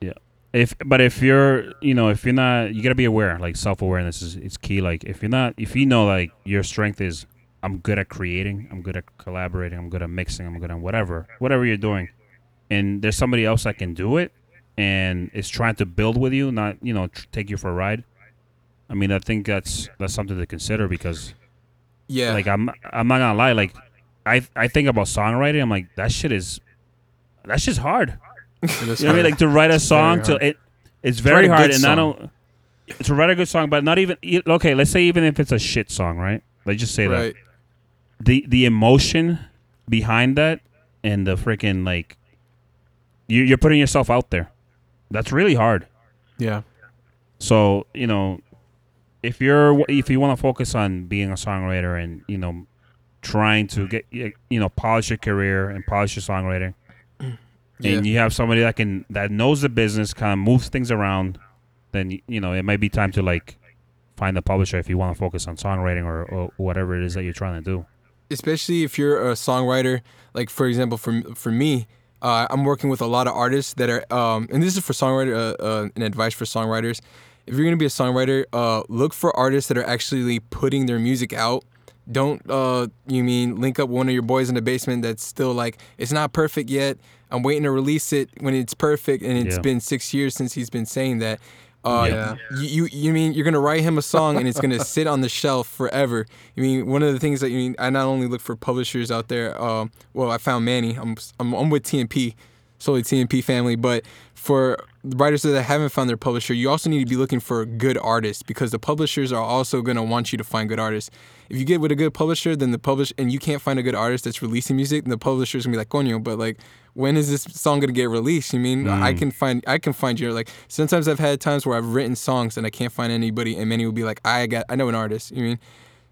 Yeah. If but if you're you know if you're not you gotta be aware like self-awareness is it's key like if you're not if you know like your strength is i'm good at creating i'm good at collaborating i'm good at mixing i'm good at whatever whatever you're doing and there's somebody else that can do it and is trying to build with you not you know tr- take you for a ride i mean i think that's that's something to consider because Yeah. like i'm i'm not gonna lie like i i think about songwriting i'm like that shit is that shit's hard [laughs] you know what I mean? Like to write a song to it. It's very hard, and I don't. to write a good song, but not even okay. Let's say even if it's a shit song, right? Let's just say that the the emotion behind that and the freaking like you, you're putting yourself out there. That's really hard. Yeah. So you know, if you're if you want to focus on being a songwriter and you know trying to get you know polish your career and polish your songwriting, [clears throat] Yeah. and you have somebody that can that knows the business, kind of moves things around, then you know it might be time to like find a publisher if you want to focus on songwriting or, or whatever it is that you're trying to do. especially if you're a songwriter. Like for example, for for me, uh, I'm working with a lot of artists that are, um, and this is for songwriter, uh, uh, an advice for songwriters. If you're gonna be a songwriter, uh, look for artists that are actually putting their music out. Don't uh, you mean link up one of your boys in the basement that's still like it's not perfect yet. I'm waiting to release it when it's perfect, and it's Yeah. been six years since he's been saying that. Uh, Yeah. you, you you mean you're gonna write him a song and it's gonna [laughs] sit on the shelf forever. You mean one of the things that you mean I not only look for publishers out there. Um, well, I found Manny. I'm I'm, I'm with TNP, solely TNP family. But for writers that haven't found their publisher, you also need to be looking for good artists because the publishers are also gonna want you to find good artists. If you get with a good publisher, then the publish and you can't find a good artist that's releasing music, then the publisher's gonna be like, "Coño," but like, when is this song gonna get released? You mean I can find I can find you like sometimes I've had times where I've written songs and I can't find anybody, and Manny will be like, "I got I know an artist." You mean?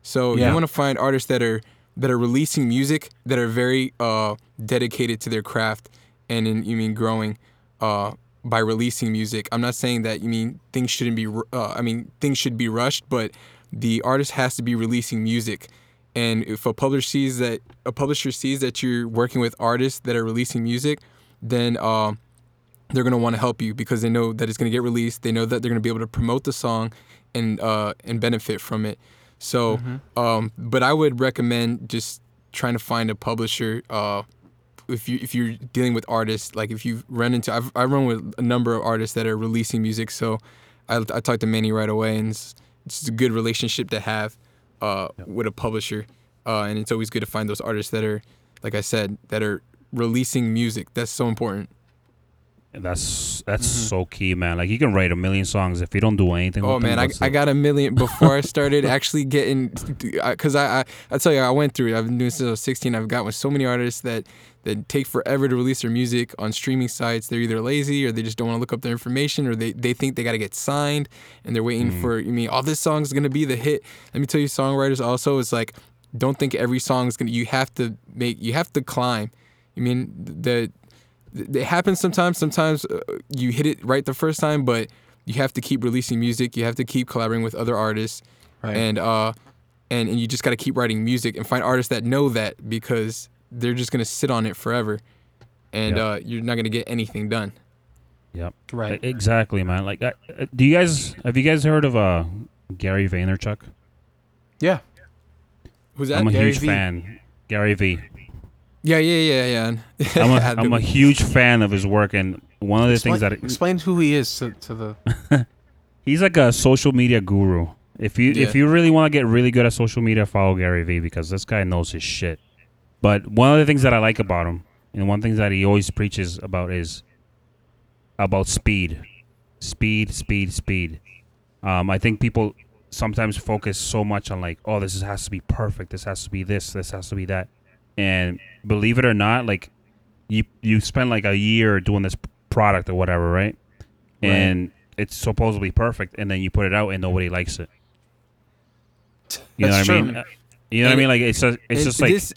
So Yeah. you want to find artists that are that are releasing music that are very uh, dedicated to their craft and in you mean growing uh, by releasing music. I'm not saying that you mean things shouldn't be. Uh, I mean things should be rushed, but the artist has to be releasing music. And if a publisher sees that a publisher sees that you're working with artists that are releasing music, then um, they're gonna want to help you because they know that it's gonna get released. They know that they're gonna be able to promote the song and uh, and benefit from it. So, um, but I would recommend just trying to find a publisher. Uh, if you if you're dealing with artists, like if you run into, I've I run with a number of artists that are releasing music. So, I I talked to Manny right away, and it's, it's a good relationship to have uh, with a publisher. Uh, and it's always good to find those artists that are, like I said, that are releasing music. That's so important. And that's that's so key, man. Like you can write a million songs if you don't do anything. Oh with them, man, I, that's I got a million before I started [laughs] actually getting, because I, I I tell you I went through it. I've been doing since I was 16. I've got with so many artists that that take forever to release their music on streaming sites. They're either lazy or they just don't want to look up their information or they, they think they got to get signed and they're waiting Mm. for. You mean all this song's gonna be the hit? Let me tell you, songwriters also it's like don't think every song is gonna. You have to make. You have to climb. You mean the it happens sometimes. Sometimes uh, you hit it right the first time, but you have to keep releasing music. You have to keep collaborating with other artists, Right. and uh, and and you just got to keep writing music and find artists that know that because they're just gonna sit on it forever, and Yeah. uh, you're not gonna get anything done. Yep. Right. Exactly, man. Like, uh, do you guys have you guys heard of uh Gary Vaynerchuk? Yeah. Who's that? I'm a Gary huge V. fan. Gary V. yeah, yeah, yeah, yeah. [laughs] I'm a, Had I'm a huge fan of his work, and one of the Explain, things that explain who he is to, to the. [laughs] he's like a social media guru. If you Yeah. if you really want to get really good at social media, follow Gary Vee because this guy knows his shit. But one of the things that I like about him, and one thing that he always preaches about is about speed, speed, speed, speed. Um, I think people sometimes focus so much on like, oh, this has to be perfect. This has to be this. This has to be that. And believe it or not, like you you spend like a year doing this product or whatever, right? Right. And it's supposedly perfect, and then you put it out and nobody likes it. You know That's what I mean? You know what I mean? Like it's just, it's and just like this,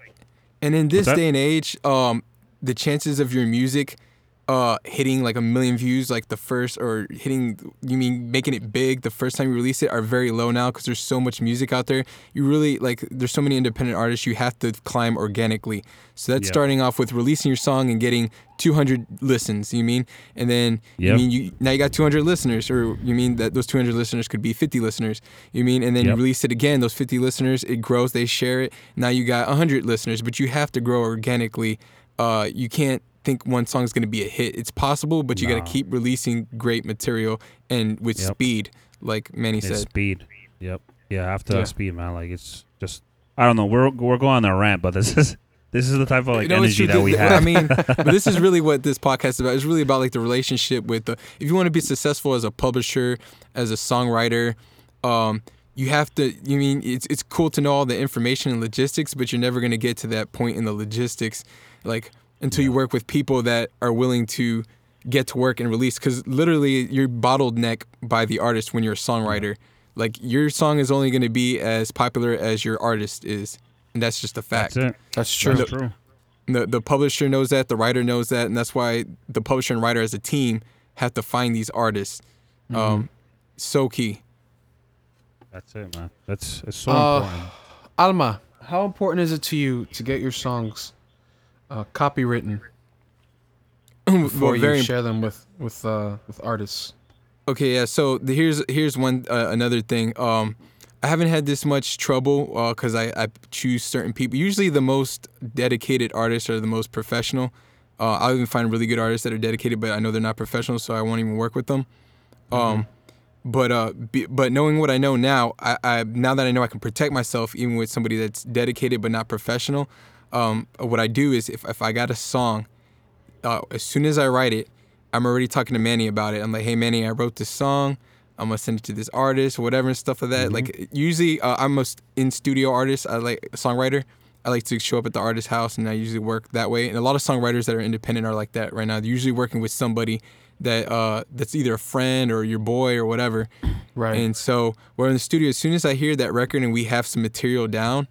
and in this day and age, um, the chances of your music uh hitting like a million views like the first or hitting you mean making it big the first time you release it are very low now because there's so much music out there. You really like there's so many independent artists you have to climb organically. So that's Yeah. starting off with releasing your song and getting 200 listens you mean? And then Yep. you mean you now you got 200 listeners or you mean that those 200 listeners could be 50 listeners you mean? And then you release it again those 50 listeners it grows they share it. Now you got 100 listeners but you have to grow organically. Uh, you can't think one song is going to be a hit it's possible but you got to keep releasing great material and with Yep. speed like Manny it's said speed. Yep. Yeah, after Yeah. speed, man. Like it's just I don't know. We're we're going on a rant, but this [laughs] is this is the type of like No, energy that we have. I mean, [laughs] this is really what this podcast is about. It's really about like the relationship with the. If you want to be successful as a publisher, as a songwriter, um, you have to. You mean it's it's cool to know all the information and logistics, but you're never gonna get to that point in the logistics, like until you work with people that are willing to get to work and release. Because literally, you're bottleneck by the artist when you're a songwriter. Like your song is only gonna be as popular as your artist is, and that's just a fact That's it. That's true. That's true. the the publisher knows that, the writer knows that, and that's why the publisher and writer as a team have to find these artists. Um, so key. That's it, man. That's it's so Uh, important. Alma, how important is it to you to get your songs uh, copywritten [clears throat] before you share them with with uh, with artists? Okay, yeah. So the, here's here's one uh, another thing. Um, I haven't had this much trouble because I, I choose certain people. Usually, the most dedicated artists are the most professional. Uh, I'll even find really good artists that are dedicated, but I know they're not professional, so I won't even work with them. Um, but uh, be, but knowing what I know now, I, I now that I know I can protect myself even with somebody that's dedicated but not professional. Um, what I do is if if I got a song, uh, as soon as I write it, I'm already talking to Manny about it. I'm like, hey Manny, I wrote this song. I'm gonna send it to this artist or whatever and stuff like that. Like usually, uh, I'm a in studio artist. I like a songwriter. I like to show up at the artist's house and I usually work that way. And a lot of songwriters that are independent are like that right now. They're usually working with somebody that uh, that's either a friend or your boy or whatever. Right. And so we're in the studio. As soon as I hear that record and we have some material down,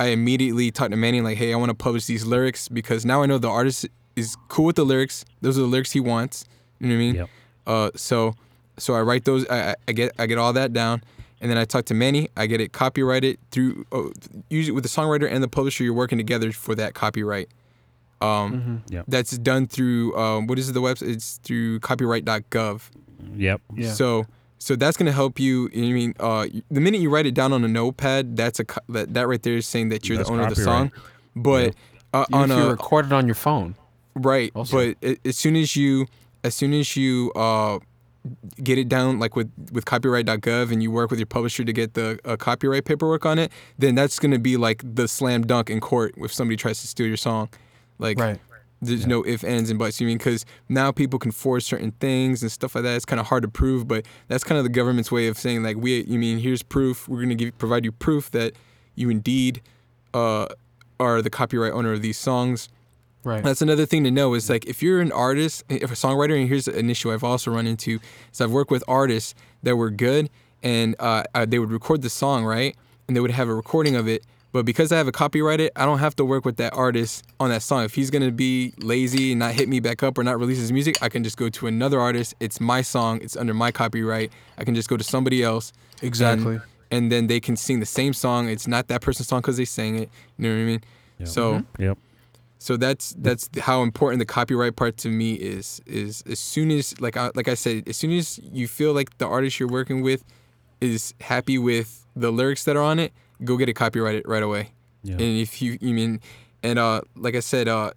I immediately talk to Manny like, "Hey, I want to publish these lyrics because now I know the artist is cool with the lyrics. Those are the lyrics he wants. You know what I mean? Yep. Uh, so so I write those. I, I- I get I get all that down, and then I talk to Manny. I get it copyrighted through. Oh, usually with the songwriter and the publisher, you're working together for that copyright. Um, Yep. That's done through um, what is the website? It's through copyright.gov. Yep. yeah. So so that's gonna help you. I mean, uh, the minute you write it down on a notepad, that's a that, that right there is saying that you're That's the owner of the song. But Yep. uh, on if you a record it on your phone. right, also. but as soon as you as soon as you uh, get it down like with with copyright.gov and you work with your publisher to get the uh, copyright paperwork on it, then that's gonna be like the slam dunk in court if somebody tries to steal your song. Like Right. There's no if ands and buts. You mean because now people can force certain things and stuff like that. It's kind of hard to prove, but that's kind of the government's way of saying like we. You mean here's proof. We're gonna give provide you proof that you indeed uh, are the copyright owner of these songs. Right. That's another thing to know is like if you're an artist, if a songwriter, and here's an issue I've also run into is I've worked with artists that were good and uh, uh, they would record the song right, and they would have a recording of it. But because I have a copyrighted, I don't have to work with that artist on that song. If he's gonna be lazy and not hit me back up or not release his music, I can just go to another artist. It's my song. It's under my copyright. I can just go to somebody else. Exactly. And, and then they can sing the same song. It's not that person's song because they sang it. You know what I mean? Yep. So. Mm-hmm. Yep. So that's that's how important the copyright part to me is. Is as soon as like I, like I said, as soon as you feel like the artist you're working with is happy with the lyrics that are on it, go get it copyrighted right away. Yeah. And if you you mean, and uh, like I said, uh,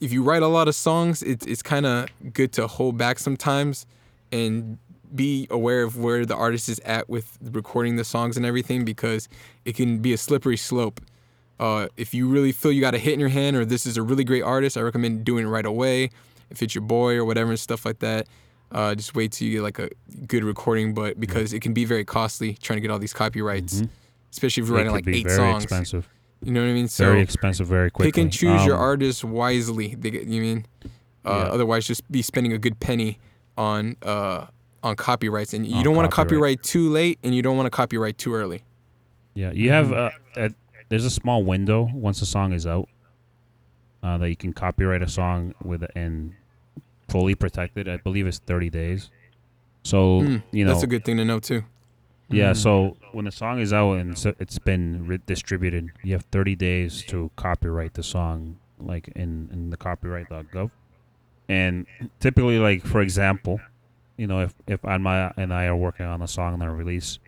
if you write a lot of songs, it's it's kind of good to hold back sometimes, and be aware of where the artist is at with recording the songs and everything because it can be a slippery slope. Uh, if you really feel you got a hit in your hand or this is a really great artist, I recommend doing it right away. If it's your boy or whatever and stuff like that, uh, just wait till you get like a good recording. But because it can be very costly trying to get all these copyrights, especially if you're It writing like be eight very songs. expensive. You know what I mean? So very expensive, very quickly. pick and choose your Um, artists wisely. They get, you mean? Uh, Yeah. Otherwise, just be spending a good penny on uh, on copyrights, and you On don't want to copyright. too late, and you don't want to copyright too early. Yeah, you have uh, a, there's a small window once the song is out uh, that you can copyright a song with and fully protected. I believe it's 30 days. So Mm, you know, That's a good thing to know too. Yeah. Mm. So when the song is out and so it's been re- distributed, you have 30 days to copyright the song, like in in the copyright.gov. And typically, like for example, you know, if if Alma and I are working on a song and a release,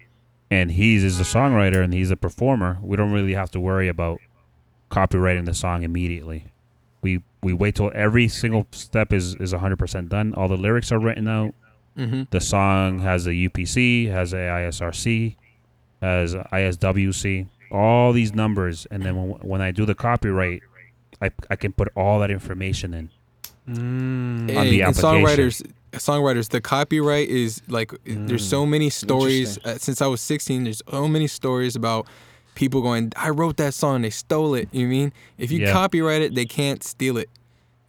and he's is a songwriter and he's a performer, we don't really have to worry about copyrighting the song immediately. We we wait till every single step is is 100% done. All the lyrics are written out. Mm-hmm. The song has a UPC, has a ISRC, has a ISWC, all these numbers, and then when, when I do the copyright, I I can put all that information in. Mm. on the and application. songwriters songwriters the copyright is like there's so Mm. many stories uh, since i was 16 there's so many stories about people going i wrote that song they stole it you mean if you Yeah. copyright it they can't steal it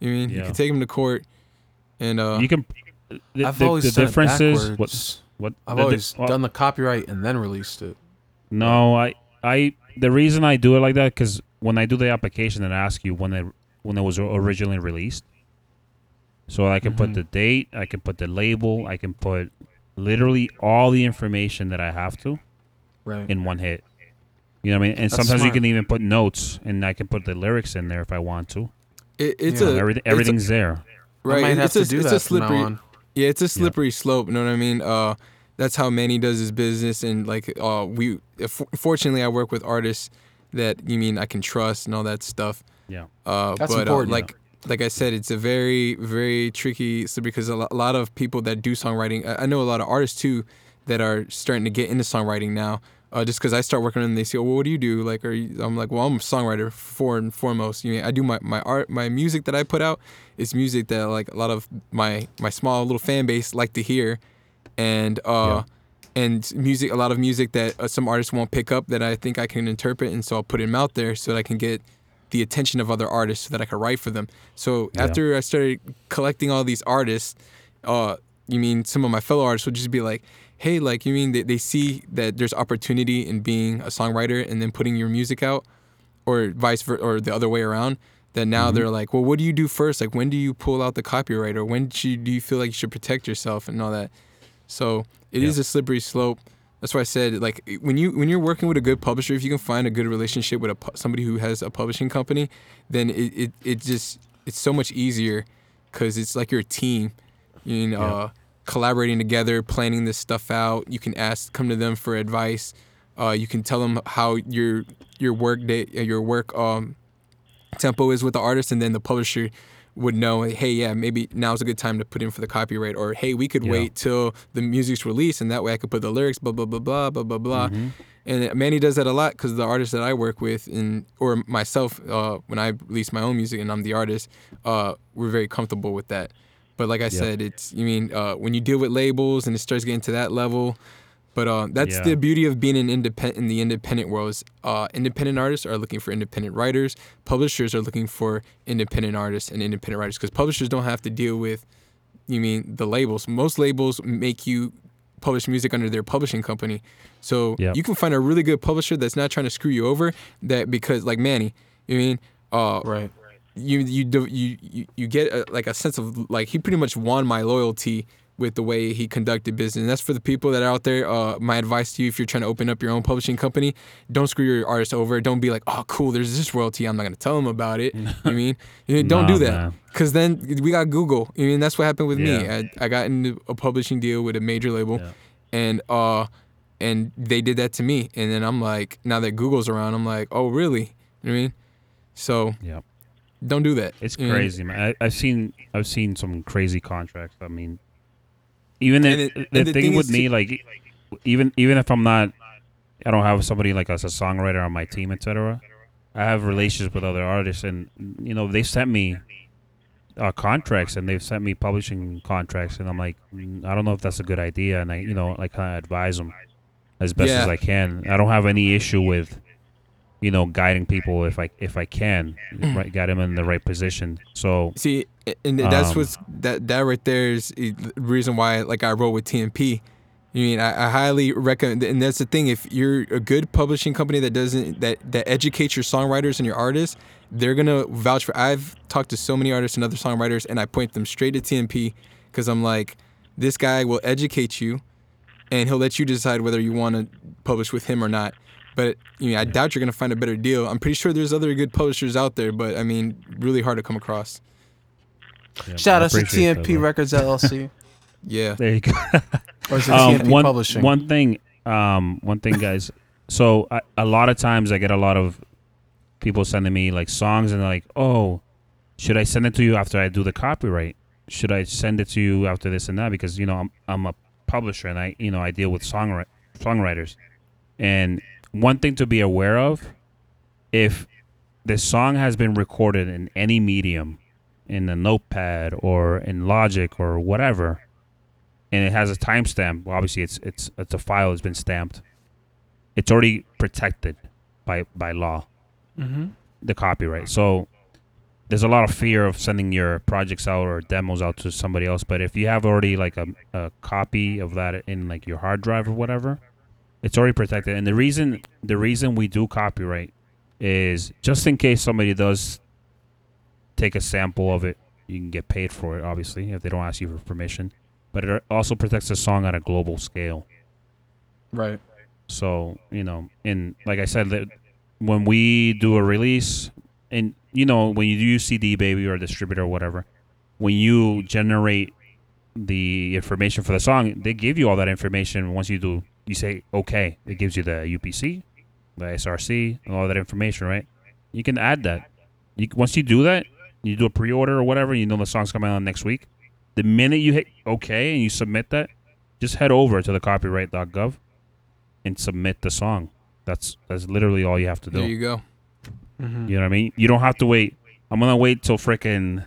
you mean you can take them to court and uh you can. The, I've the, always the done difference it is what what I've the di- always well, done the copyright and then released it. No, I, I, the reason I do it like that because when I do the application, it asks you when it when it was originally released. So I can Mhm. put the date, I can put the label, I can put literally all the information that I have to Right. in one hit. You know what I mean? And That's sometimes you can even put notes, and I can put the lyrics in there if I want to. it, it's Yeah. a Everything, it's a- everything's there. right I might have it's to a, do it's that a from now slippery on. Yeah, it's a slippery slope. You know what I mean? Uh, that's how Manny does his business, and like, uh, we. If, fortunately, I work with artists that you mean I can trust and all that stuff. Yeah. Uh, That's but important. Uh, like, like I said, it's a very, very tricky. So because a lo- a lot of people that do songwriting, I I know a lot of artists too that are starting to get into songwriting now. Uh, just because I start working on them, they say, "Well, what do you do?" Like, are you, I'm like, "Well, I'm a songwriter for and foremost. You know, I do my, my art, my music that I put out is music that like a lot of my my small little fan base like to hear, and uh, and music, a lot of music that uh, some artists won't pick up that I think I can interpret, and so I'll put them out there so that I can get the attention of other artists so that I can write for them. So Yeah. after I started collecting all these artists, uh, you mean some of my fellow artists would just be like, hey, like you mean they, they see that there's opportunity in being a songwriter and then putting your music out, or vice versa, or the other way around. That now Mm-hmm. they're like, well, what do you do first? Like, when do you pull out the copyright, or when do you, do you feel like you should protect yourself and all that? So it is Yeah. a slippery slope. That's why I said like when you when you're working with a good publisher, if you can find a good relationship with a somebody who has a publishing company, then it it, it just it's so much easier because it's like you're a team. You know, uh, collaborating together, planning this stuff out. You can ask, come to them for advice. Uh, you can tell them how your your work day, your work um, tempo is with the artist, and then the publisher would know, hey, yeah, maybe now's a good time to put in for the copyright, or hey, we could Yeah. wait till the music's released, and that way I could put the lyrics, blah blah blah blah blah blah blah. Mm-hmm. And Manny does that a lot because the artists that I work with, and or myself, uh, when I release my own music and I'm the artist, uh, we're very comfortable with that. But like I said, it's you mean uh, when you deal with labels and it starts getting to that level. But uh, that's Yeah. the beauty of being an independent in the independent world. Is, uh, independent artists are looking for independent writers. Publishers are looking for independent artists and independent writers because publishers don't have to deal with you mean the labels. Most labels make you publish music under their publishing company. So Yep. you can find a really good publisher that's not trying to screw you over. That because like Manny, you mean uh, Right. You you you you, get a, like a sense of like he pretty much won my loyalty with the way he conducted business. And that's for the people that are out there. Uh, my advice to you, if you're trying to open up your own publishing company, don't screw your artist over. Don't be like, oh, cool, there's this royalty. I'm not gonna tell him about it. you [laughs] mean? You know, don't do that. man. Cause then we got Google. I mean, that's what happened with me. I, I got into a publishing deal with a major label, Yeah. and uh, and they did that to me. And then I'm like, now that Google's around, I'm like, oh, really? You know what I mean? So Yeah. Don't do that. It's know? crazy, man. I, I've seen I've seen some crazy contracts. I mean, even if, it- the, the thing, thing with me, too- like, even even if I'm not, I don't have somebody like as a songwriter on my team, etc. I have relationships with other artists, and you know they sent me uh, contracts, and they've sent me publishing contracts, and I'm like, mm, I don't know if that's a good idea, and I you know like kind of advise them as best Yeah. as I can. I don't have any issue with you know guiding people if I if I can right, guide them in the right position. So See, and that's Um, what's that that right there is the reason why like I wrote with TMP. You mean I, I highly recommend, and that's the thing. If you're a good publishing company that doesn't that that educates your songwriters and your artists, they're gonna vouch for. I've talked to so many artists and other songwriters, and I point them straight to TMP because I'm like, this guy will educate you, and he'll let you decide whether you want to publish with him or not. But you know, I doubt you're gonna find a better deal. I'm pretty sure there's other good publishers out there, but I mean, really hard to come across. yeah, Shout out to appreciate that, TMP. Records LLC. [laughs] Yeah. There you go. or is it [laughs] um, TMP one, Publishing? one thing, um, one thing, guys. [laughs] So I, a lot of times I get a lot of people sending me like songs and they're like, "Oh, should I send it to you after I do the copyright? Should I send it to you after this and that?" Because you know I'm I'm a publisher and I you know I deal with songwri- songwriters, and one thing to be aware of, if the song has been recorded in any medium, in a notepad or in Logic or whatever, and it has a timestamp. Well, obviously, it's it's it's a file that's been stamped. It's already protected by by law, Mm-hmm. the copyright. So there's a lot of fear of sending your projects out or demos out to somebody else. But if you have already like a, a copy of that in like your hard drive or whatever, it's already protected. And the reason the reason we do copyright is just in case somebody does take a sample of it, you can get paid for it. Obviously, if they don't ask you for permission. But it also protects the song on a global scale. Right. So you know, and like I said, that when we do a release, and you know, when you use CD Baby or a distributor or whatever, when you generate the information for the song, they give you all that information. Once you do, you say okay, it gives you the UPC, the SRC, and all that information, right? You can add that. You once you do that, you do a pre-order or whatever. You know the song's coming out next week. The minute you hit okay and you submit that, just head over to the copyright.gov and submit the song. That's that's literally all you have to do. There you go. Mm-hmm. You know what I mean? You don't have to wait. I'm gonna wait till freaking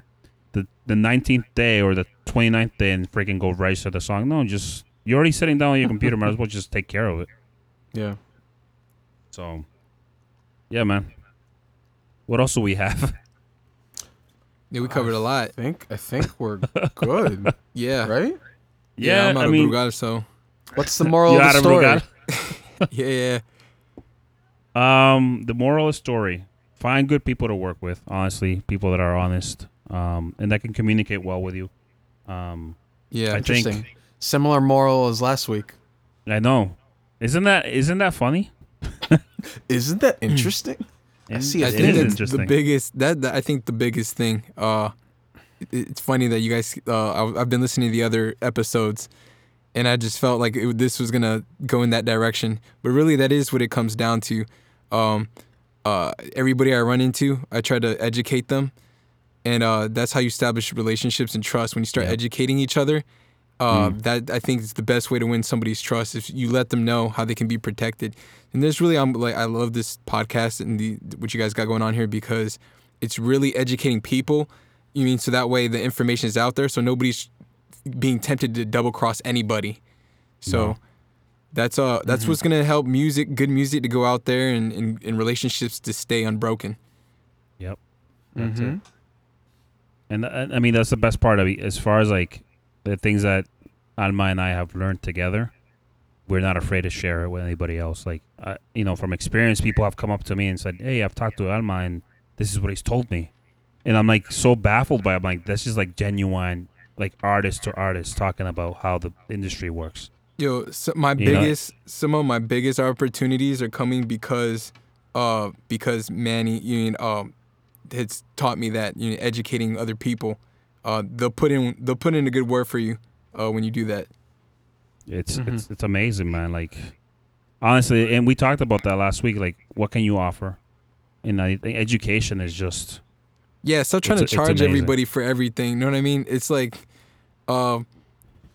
the the 19th day or the 29th day and freaking go register the song. No, just you're already sitting down on your computer. might as well just take care of it. Yeah. So, yeah, man. What else do we have? Yeah, we covered a lot. I think I think we're good, [laughs] Yeah. right? Yeah, I'm out I of mean, Brugal, so What's the moral [laughs] you're of out the of story? Brugal? [laughs] yeah, yeah. Um, the moral of the story: find good people to work with. Honestly, people that are honest, um, and that can communicate well with you. Um, Yeah. I think Interesting. Similar moral as last week. I know. Isn't that isn't that funny? [laughs] Isn't that interesting? [laughs] I see. I think that's the biggest. That, that I think the biggest thing. Uh, it- it's funny that you guys. Uh, I, I've been listening to the other episodes, and I just felt like it, this was gonna go in that direction. But really, that is what it comes down to. Um, uh, everybody I run into, I try to educate them, and uh, that's how you establish relationships and trust. When you start Yeah. educating each other, uh, that I think is the best way to win somebody's trust. If you let them know how they can be protected, and there's really I'm like I love this podcast and the what you guys got going on here because it's really educating people. You mean so that way the information is out there, so nobody's being tempted to double cross anybody. So No. that's uh that's what's gonna help music, good music, to go out there and, and, and relationships to stay unbroken. Yep. That's Mhm. it. And uh, I mean that's the best part of it. As far as like the things that Alma and I have learned together, we're not afraid to share it with anybody else. Like, uh, you know, from experience, people have come up to me and said, "Hey, I've talked to Alma, and this is what he's told me," and I'm like so baffled by. It. I'm like, that's just like genuine, like artist to artist talking about how the industry works. Yo, so my You know- biggest, some of my biggest opportunities are coming because, uh, because Manny, you mean, um, has taught me that you know, educating other people, uh, they'll put in, they'll put in a good word for you, uh, when you do that. It's Mhm. it's it's amazing, man. Like honestly, and we talked about that last week. Like, what can you offer? And I think education is just Yeah, stop trying to charge everybody for everything. You know what I mean? It's like, um,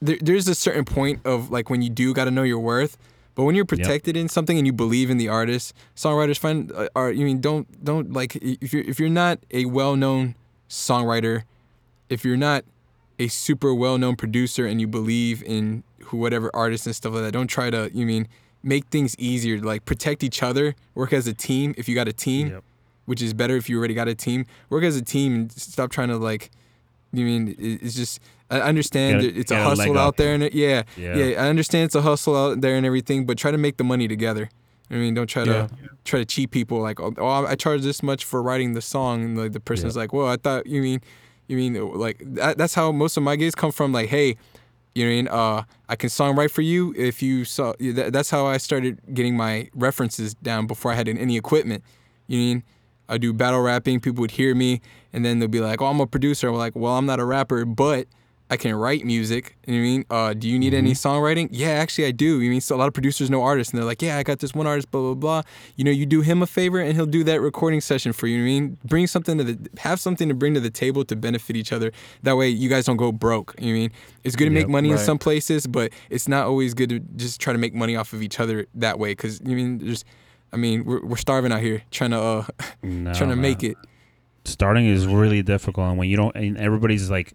there, there's a certain point of like when you do got to know your worth. But when you're protected in something and you believe in the artist, songwriters find uh, art. You mean don't don't like if you're if you're not a well-known songwriter, if you're not a super well-known producer and you believe in who whatever artist and stuff like that, don't try to you mean make things easier. Like protect each other, work as a team. If you got a team, Yep. which is better if you already got a team. Work as a team and stop trying to like. You mean it's just I understand it's a get a leg hustle out there and it, yeah, Yeah. yeah, I understand it's a hustle out there and everything, but try to make the money together. I mean, don't try to try to cheat people like, oh, I charge this much for writing the song, and like the person's like, well, I thought you mean, you mean like that, that's how most of my gigs come from. Like, hey, you know, I mean, uh, I can songwrite for you if you saw. That, that's how I started getting my references down before I had any equipment. You know I mean? I do battle rapping. People would hear me, and then they'll be like, "Oh, I'm a producer." I'm like, "Well, I'm not a rapper, but I can write music." You know I mean? Uh, do you need any songwriting? Yeah, actually, I do. You mean so a lot of producers know artists, and they're like, "Yeah, I got this one artist, blah blah blah." You know, you do him a favor, and he'll do that recording session for you. you know what I mean? Bring something to the, have something to bring to the table to benefit each other. That way, you guys don't go broke. You know what I mean? It's good to make Yep, money in some places, but it's not always good to just try to make money off of each other that way. Because you know I mean there's I mean, we're we're starving out here trying to uh [laughs] No, trying to man. make it. Starting is really difficult, and when you don't, and everybody's like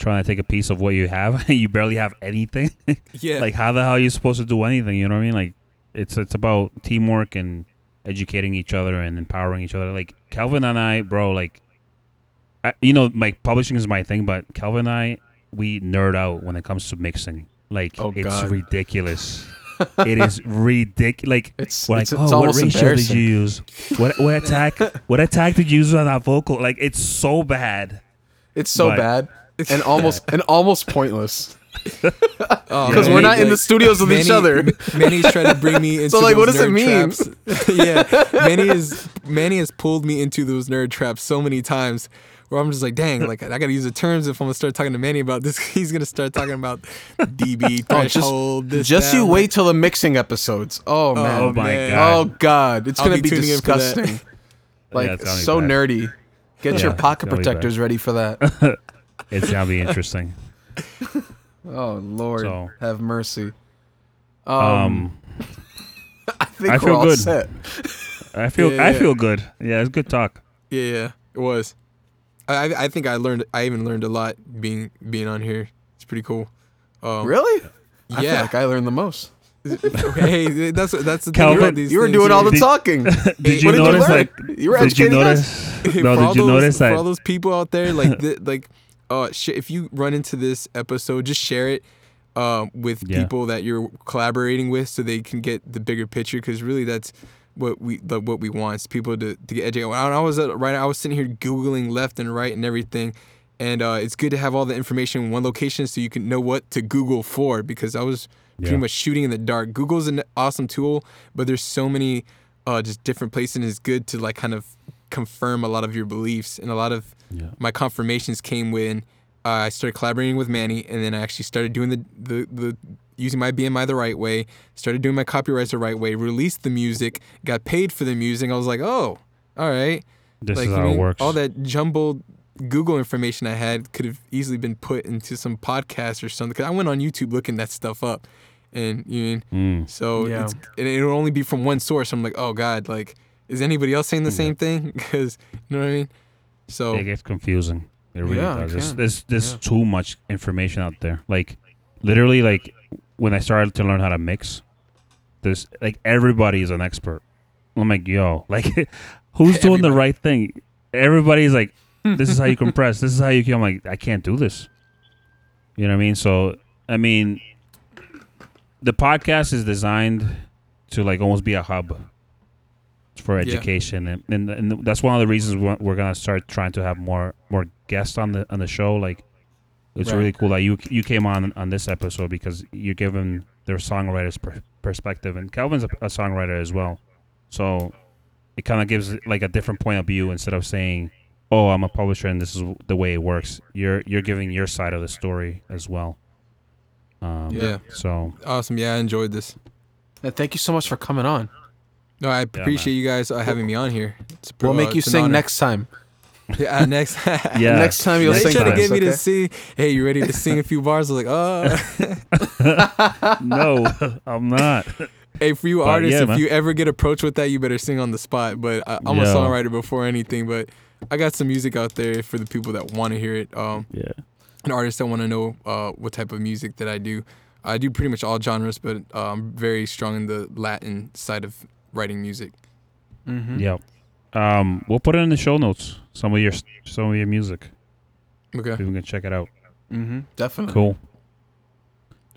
trying to take a piece of what you have, and [laughs] you barely have anything. [laughs] Yeah. like, how the hell are you supposed to do anything? You know what I mean? Like, it's it's about teamwork and educating each other and empowering each other. Like Calvin and I, bro, like, I, you know, like publishing is my thing, but Calvin and I, we nerd out when it comes to mixing. Like, Oh, it's God. ridiculous. [laughs] it is ridiculous. Like, It's like, it's oh, what ratio did you use? What what attack? what attack did you use on that vocal? Like, it's so bad. It's so But- bad [laughs] and almost and almost pointless [laughs] Oh, because man, we're not in the studios with each other. Manny's trying to bring me [laughs] into So, like, what those does it mean? traps. yeah, Manny is Manny has pulled me into those nerd traps so many times where I'm just like, dang, like I gotta use the terms if I'm gonna start talking to Manny about this. He's gonna start talking about DB Oh, just- threshold. this, Just that. you I'm wait till the mixing episodes. Oh, oh man. Oh my man. god. Oh god, it's I'll gonna be be, tuning in for that. disgusting. Like Yeah, it's gonna be so bad. nerdy. Get Yeah, your pocket gonna be bad. protectors ready for that. It's gonna be interesting. oh lord, So- have mercy. Um, Um, [laughs] I think I we're feel all good. set. I feel Yeah, I yeah. feel good. Yeah, it's good talk. Yeah, yeah, it was. I I- I think I learned. I even learned a lot being being on here. It's pretty cool. Um, Really? I feel Yeah. like I learned the most. hey, that's that's the thing Calvin, about these You were things. doing all the Did- talking. [laughs] Did What you did you notice learn? You were did you notice? [laughs] no, did you those, notice for that? all those people out there like the, like uh shit if you run into this episode just share it uh, with Yeah. people that you're collaborating with so they can get the bigger picture because really that's what we the, what we want is people to, to get educated. When I was at, right I was sitting here googling left and right and everything and uh, it's good to have all the information in one location so you can know what to Google for because I was pretty much shooting in the dark. Google's an awesome tool, but there's so many uh, just different places and it's good to like kind of confirm a lot of your beliefs and a lot of Yeah. my confirmations came when uh, I started collaborating with Manny and then I actually started doing the, the, the using my BMI the right way, started doing my copyrights the right way, released the music, got paid for the music. I was like, oh, all right. This like is you how mean, it works. all that jumbled Google information I had could have easily been put into some podcast or something. Cause I went on YouTube looking that stuff up, and you mean Mm. so Yeah. it's, and it'll only be from one source. I'm like, oh god, like is anybody else saying the same thing? [laughs] Because you know what I mean. So It gets confusing. It really Yeah, does. There's, there's, there's Yeah. too much information out there. Like, literally, like when I started to learn how to mix, there's like everybody is an expert. I'm like, yo, [laughs] like, who's doing the right thing? Everybody's like, this is how you compress. This is how you. I'm like, I can't do this. You know what I mean? So, I mean, the podcast is designed to like almost be a hub for Yeah. education, and, and and that's one of the reasons we're, we're gonna start trying to have more more guests on the on the show. Like, it's Right. really cool that you you came on on this episode because you're giving their songwriters per, perspective, and Calvin's a, a songwriter as well, so it kind of gives like a different point of view instead of saying, "Oh, I'm a publisher and this is the way it works." You're you're giving your side of the story as well. Um, Yeah. So awesome. Yeah, I enjoyed this. And thank you so much for coming on. No, I appreciate you guys uh, having me on here. It's a We'll uh, make you it's sing honor. next time. [laughs] Yeah, next. [laughs] yeah, Next time you'll They sing trying to for get me okay? to sing. Hey, you ready to sing a few bars? I was like, oh. [laughs] no, I'm not. hey, for you But artists, yeah, if man. you ever get approached with that, you better sing on the spot. But I, I'm a songwriter before anything. But I got some music out there for the people that want to hear it. Um, Yeah. and artists that want to know uh, what type of music that I do. I do pretty much all genres, but uh, I'm very strong in the Latin side of writing music. Mm-hmm. Yep. Um, we'll put it in the show notes. Some of your some of your music. Okay. People can check it out. Mm-hmm. Definitely. Cool.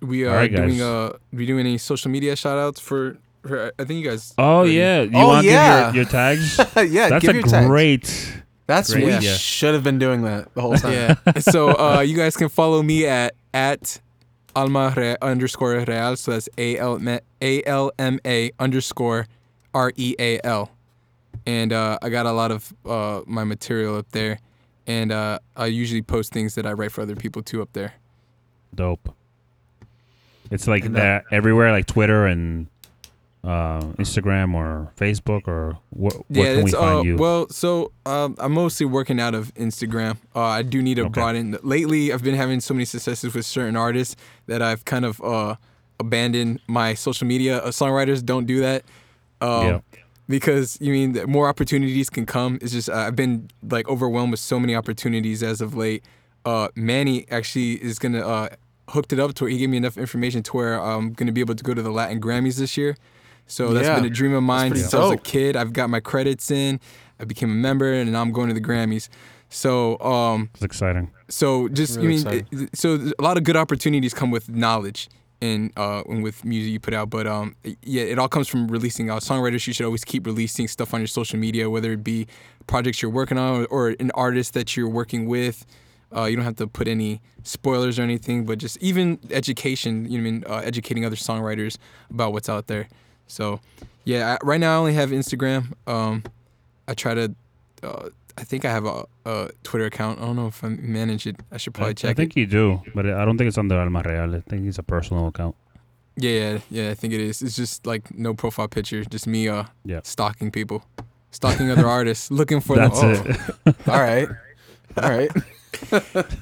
We are All right, doing uh we doing any social media shout outs for, for I think you guys Oh already- yeah. You Oh, want to yeah. give your, your tags? [laughs] yeah, That's give a your tags. great. That's great we idea. should have been doing that the whole time. Yeah. [laughs] so uh, you guys can follow me at at alma Re- underscore real. So that's a l m a l m a underscore r e a l. And uh, I got a lot of uh, my material up there, and uh, I usually post things that I write for other people too up there. Dope. It's like And, that everywhere, like Twitter and uh, Instagram or Facebook or wh- where can we it's find uh, you? well. So um, I'm mostly working out of Instagram. Uh, I do need to Okay. broaden. Lately, I've been having so many successes with certain artists that I've kind of uh, abandoned my social media. Uh, songwriters don't do that. Um, Yeah. because you mean that more opportunities can come. It's just uh, I've been like overwhelmed with so many opportunities as of late. Uh, Manny actually is gonna uh, hooked it up to where he gave me enough information to where I'm gonna be able to go to the Latin Grammys this year. So that's Yeah. been a dream of mine pretty since I was a kid. I've got my credits in. I became a member, and now I'm going to the Grammys. So um, It's exciting. so just Really you mean it- so a lot of good opportunities come with knowledge and uh with music you put out but um yeah it all comes from releasing out. Songwriters you should always keep releasing stuff on your social media whether it be projects you're working on or, or an artist that you're working with. Uh, you don't have to put any spoilers or anything but just even education you know I mean uh, educating other songwriters about what's out there. So yeah I, right now I only have Instagram. Um I try to uh, I think I have a, a Twitter account. I don't know if I manage it. I should probably I, check I think it. you do, but I don't think it's under Alma Real. I think it's a personal account. Yeah, yeah, yeah. I think it is. It's just like no profile picture, just me uh Yeah. stalking people, stalking other [laughs] artists, looking for That's them. it. All right. All right. [laughs]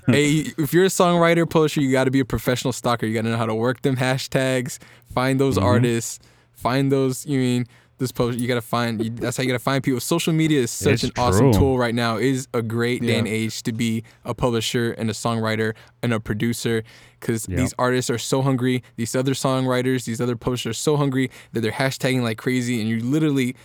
hey, if you're a songwriter, publisher, you got to be a professional stalker. You got to know how to work them hashtags, find those Mhm. artists, find those. You mean this post? You got to find. You, that's how you got to find people. Social media is such It's an awesome tool right now. It is a great day and age to be a publisher and a songwriter and a producer because Yeah. these artists are so hungry. These other songwriters, these other publishers are so hungry that they're hashtagging like crazy, and you literally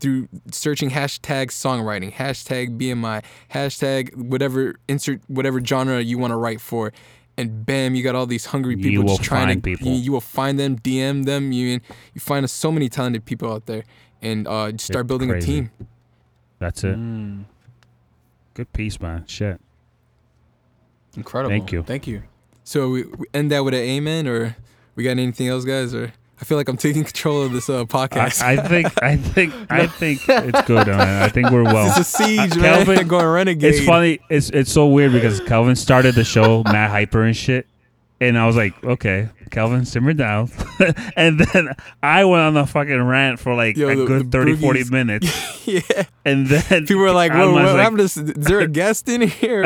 through searching hashtag songwriting, hashtag BMI, hashtag whatever insert whatever genre you want to write for, and bam, you got all these hungry people You will just trying find to. people. You, you will find them, DM them. You you find so many talented people out there, and uh, just start It's building crazy. a team. That's it. Mm, Good piece, man. Shit. incredible. Thank you. Thank you. So we, we end that with an amen, or we got anything else, guys? Or I feel like I'm taking control of this uh, podcast. I think I think I [laughs] think it's good, man. I think we're [laughs] well. it's a siege, man. Kelvin, going renegade. It's funny. It's it's so weird because Calvin started the show mad hyper and shit, and I was like, okay, Calvin, simmer down. [laughs] and then I went on the fucking rant for like Yo, a the- good the 30, 40 minutes, yeah. and then People were like, Alma "What, like- happened? To, s- is there a guest in here?"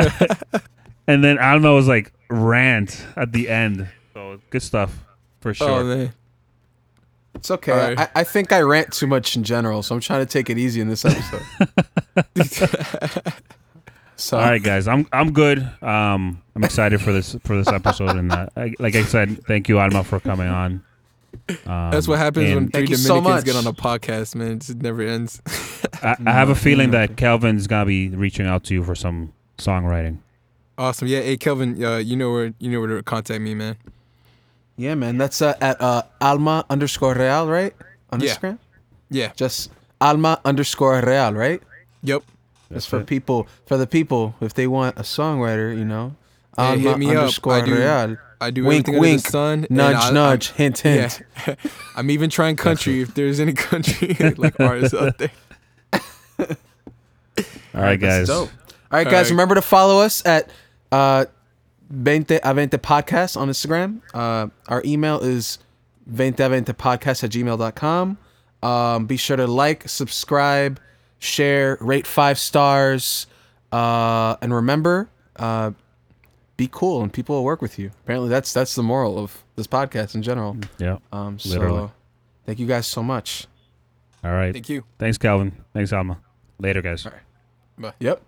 and then Alma was like rant at the end. So good stuff for sure. Oh man. It's okay. All right. I, I think I rant too much in general, so I'm trying to take it easy in this episode. [laughs] so, All right, guys, I'm I'm good. Um, I'm excited for this for this episode, and uh, I, like I said, thank you, Alma, for coming on. Um, That's what happens when and three Thank you so Dominicans get on a podcast, man. It just never ends. [laughs] I, I have a feeling that Kelvin's gonna be reaching out to you for some songwriting. awesome. Yeah. Hey, Kelvin. Uh, you know where you know where to contact me, man. Yeah, man, that's uh, at uh, Alma underscore Real, right? On Yeah. Instagram? Yeah. Just Alma underscore Real, right? Yep. That's That's for it. people. For the people, if they want a songwriter, you know, Hey, Alma hit me up. underscore I do- Real. I do Wink, everything wink. under the sun. and Nudge, I- nudge, hint, [laughs] I'm, hint. yeah. [laughs] I'm even trying country. If there's any country [laughs] like artists out there. All right, guys. All right, guys. right. Remember to follow us at uh, 20 a 20 podcast on Instagram. Uh, our email is 20 a 20 podcast at gmail.com. Um, be sure to like, subscribe, share, rate five stars. Uh, and remember, uh, be cool and people will work with you. Apparently, that's that's the moral of this podcast in general. Yeah. Um, so, Literally. thank you guys so much. All right. Thank you. Thanks, Calvin. Thanks, Alma. Later, guys. Bye. Yep.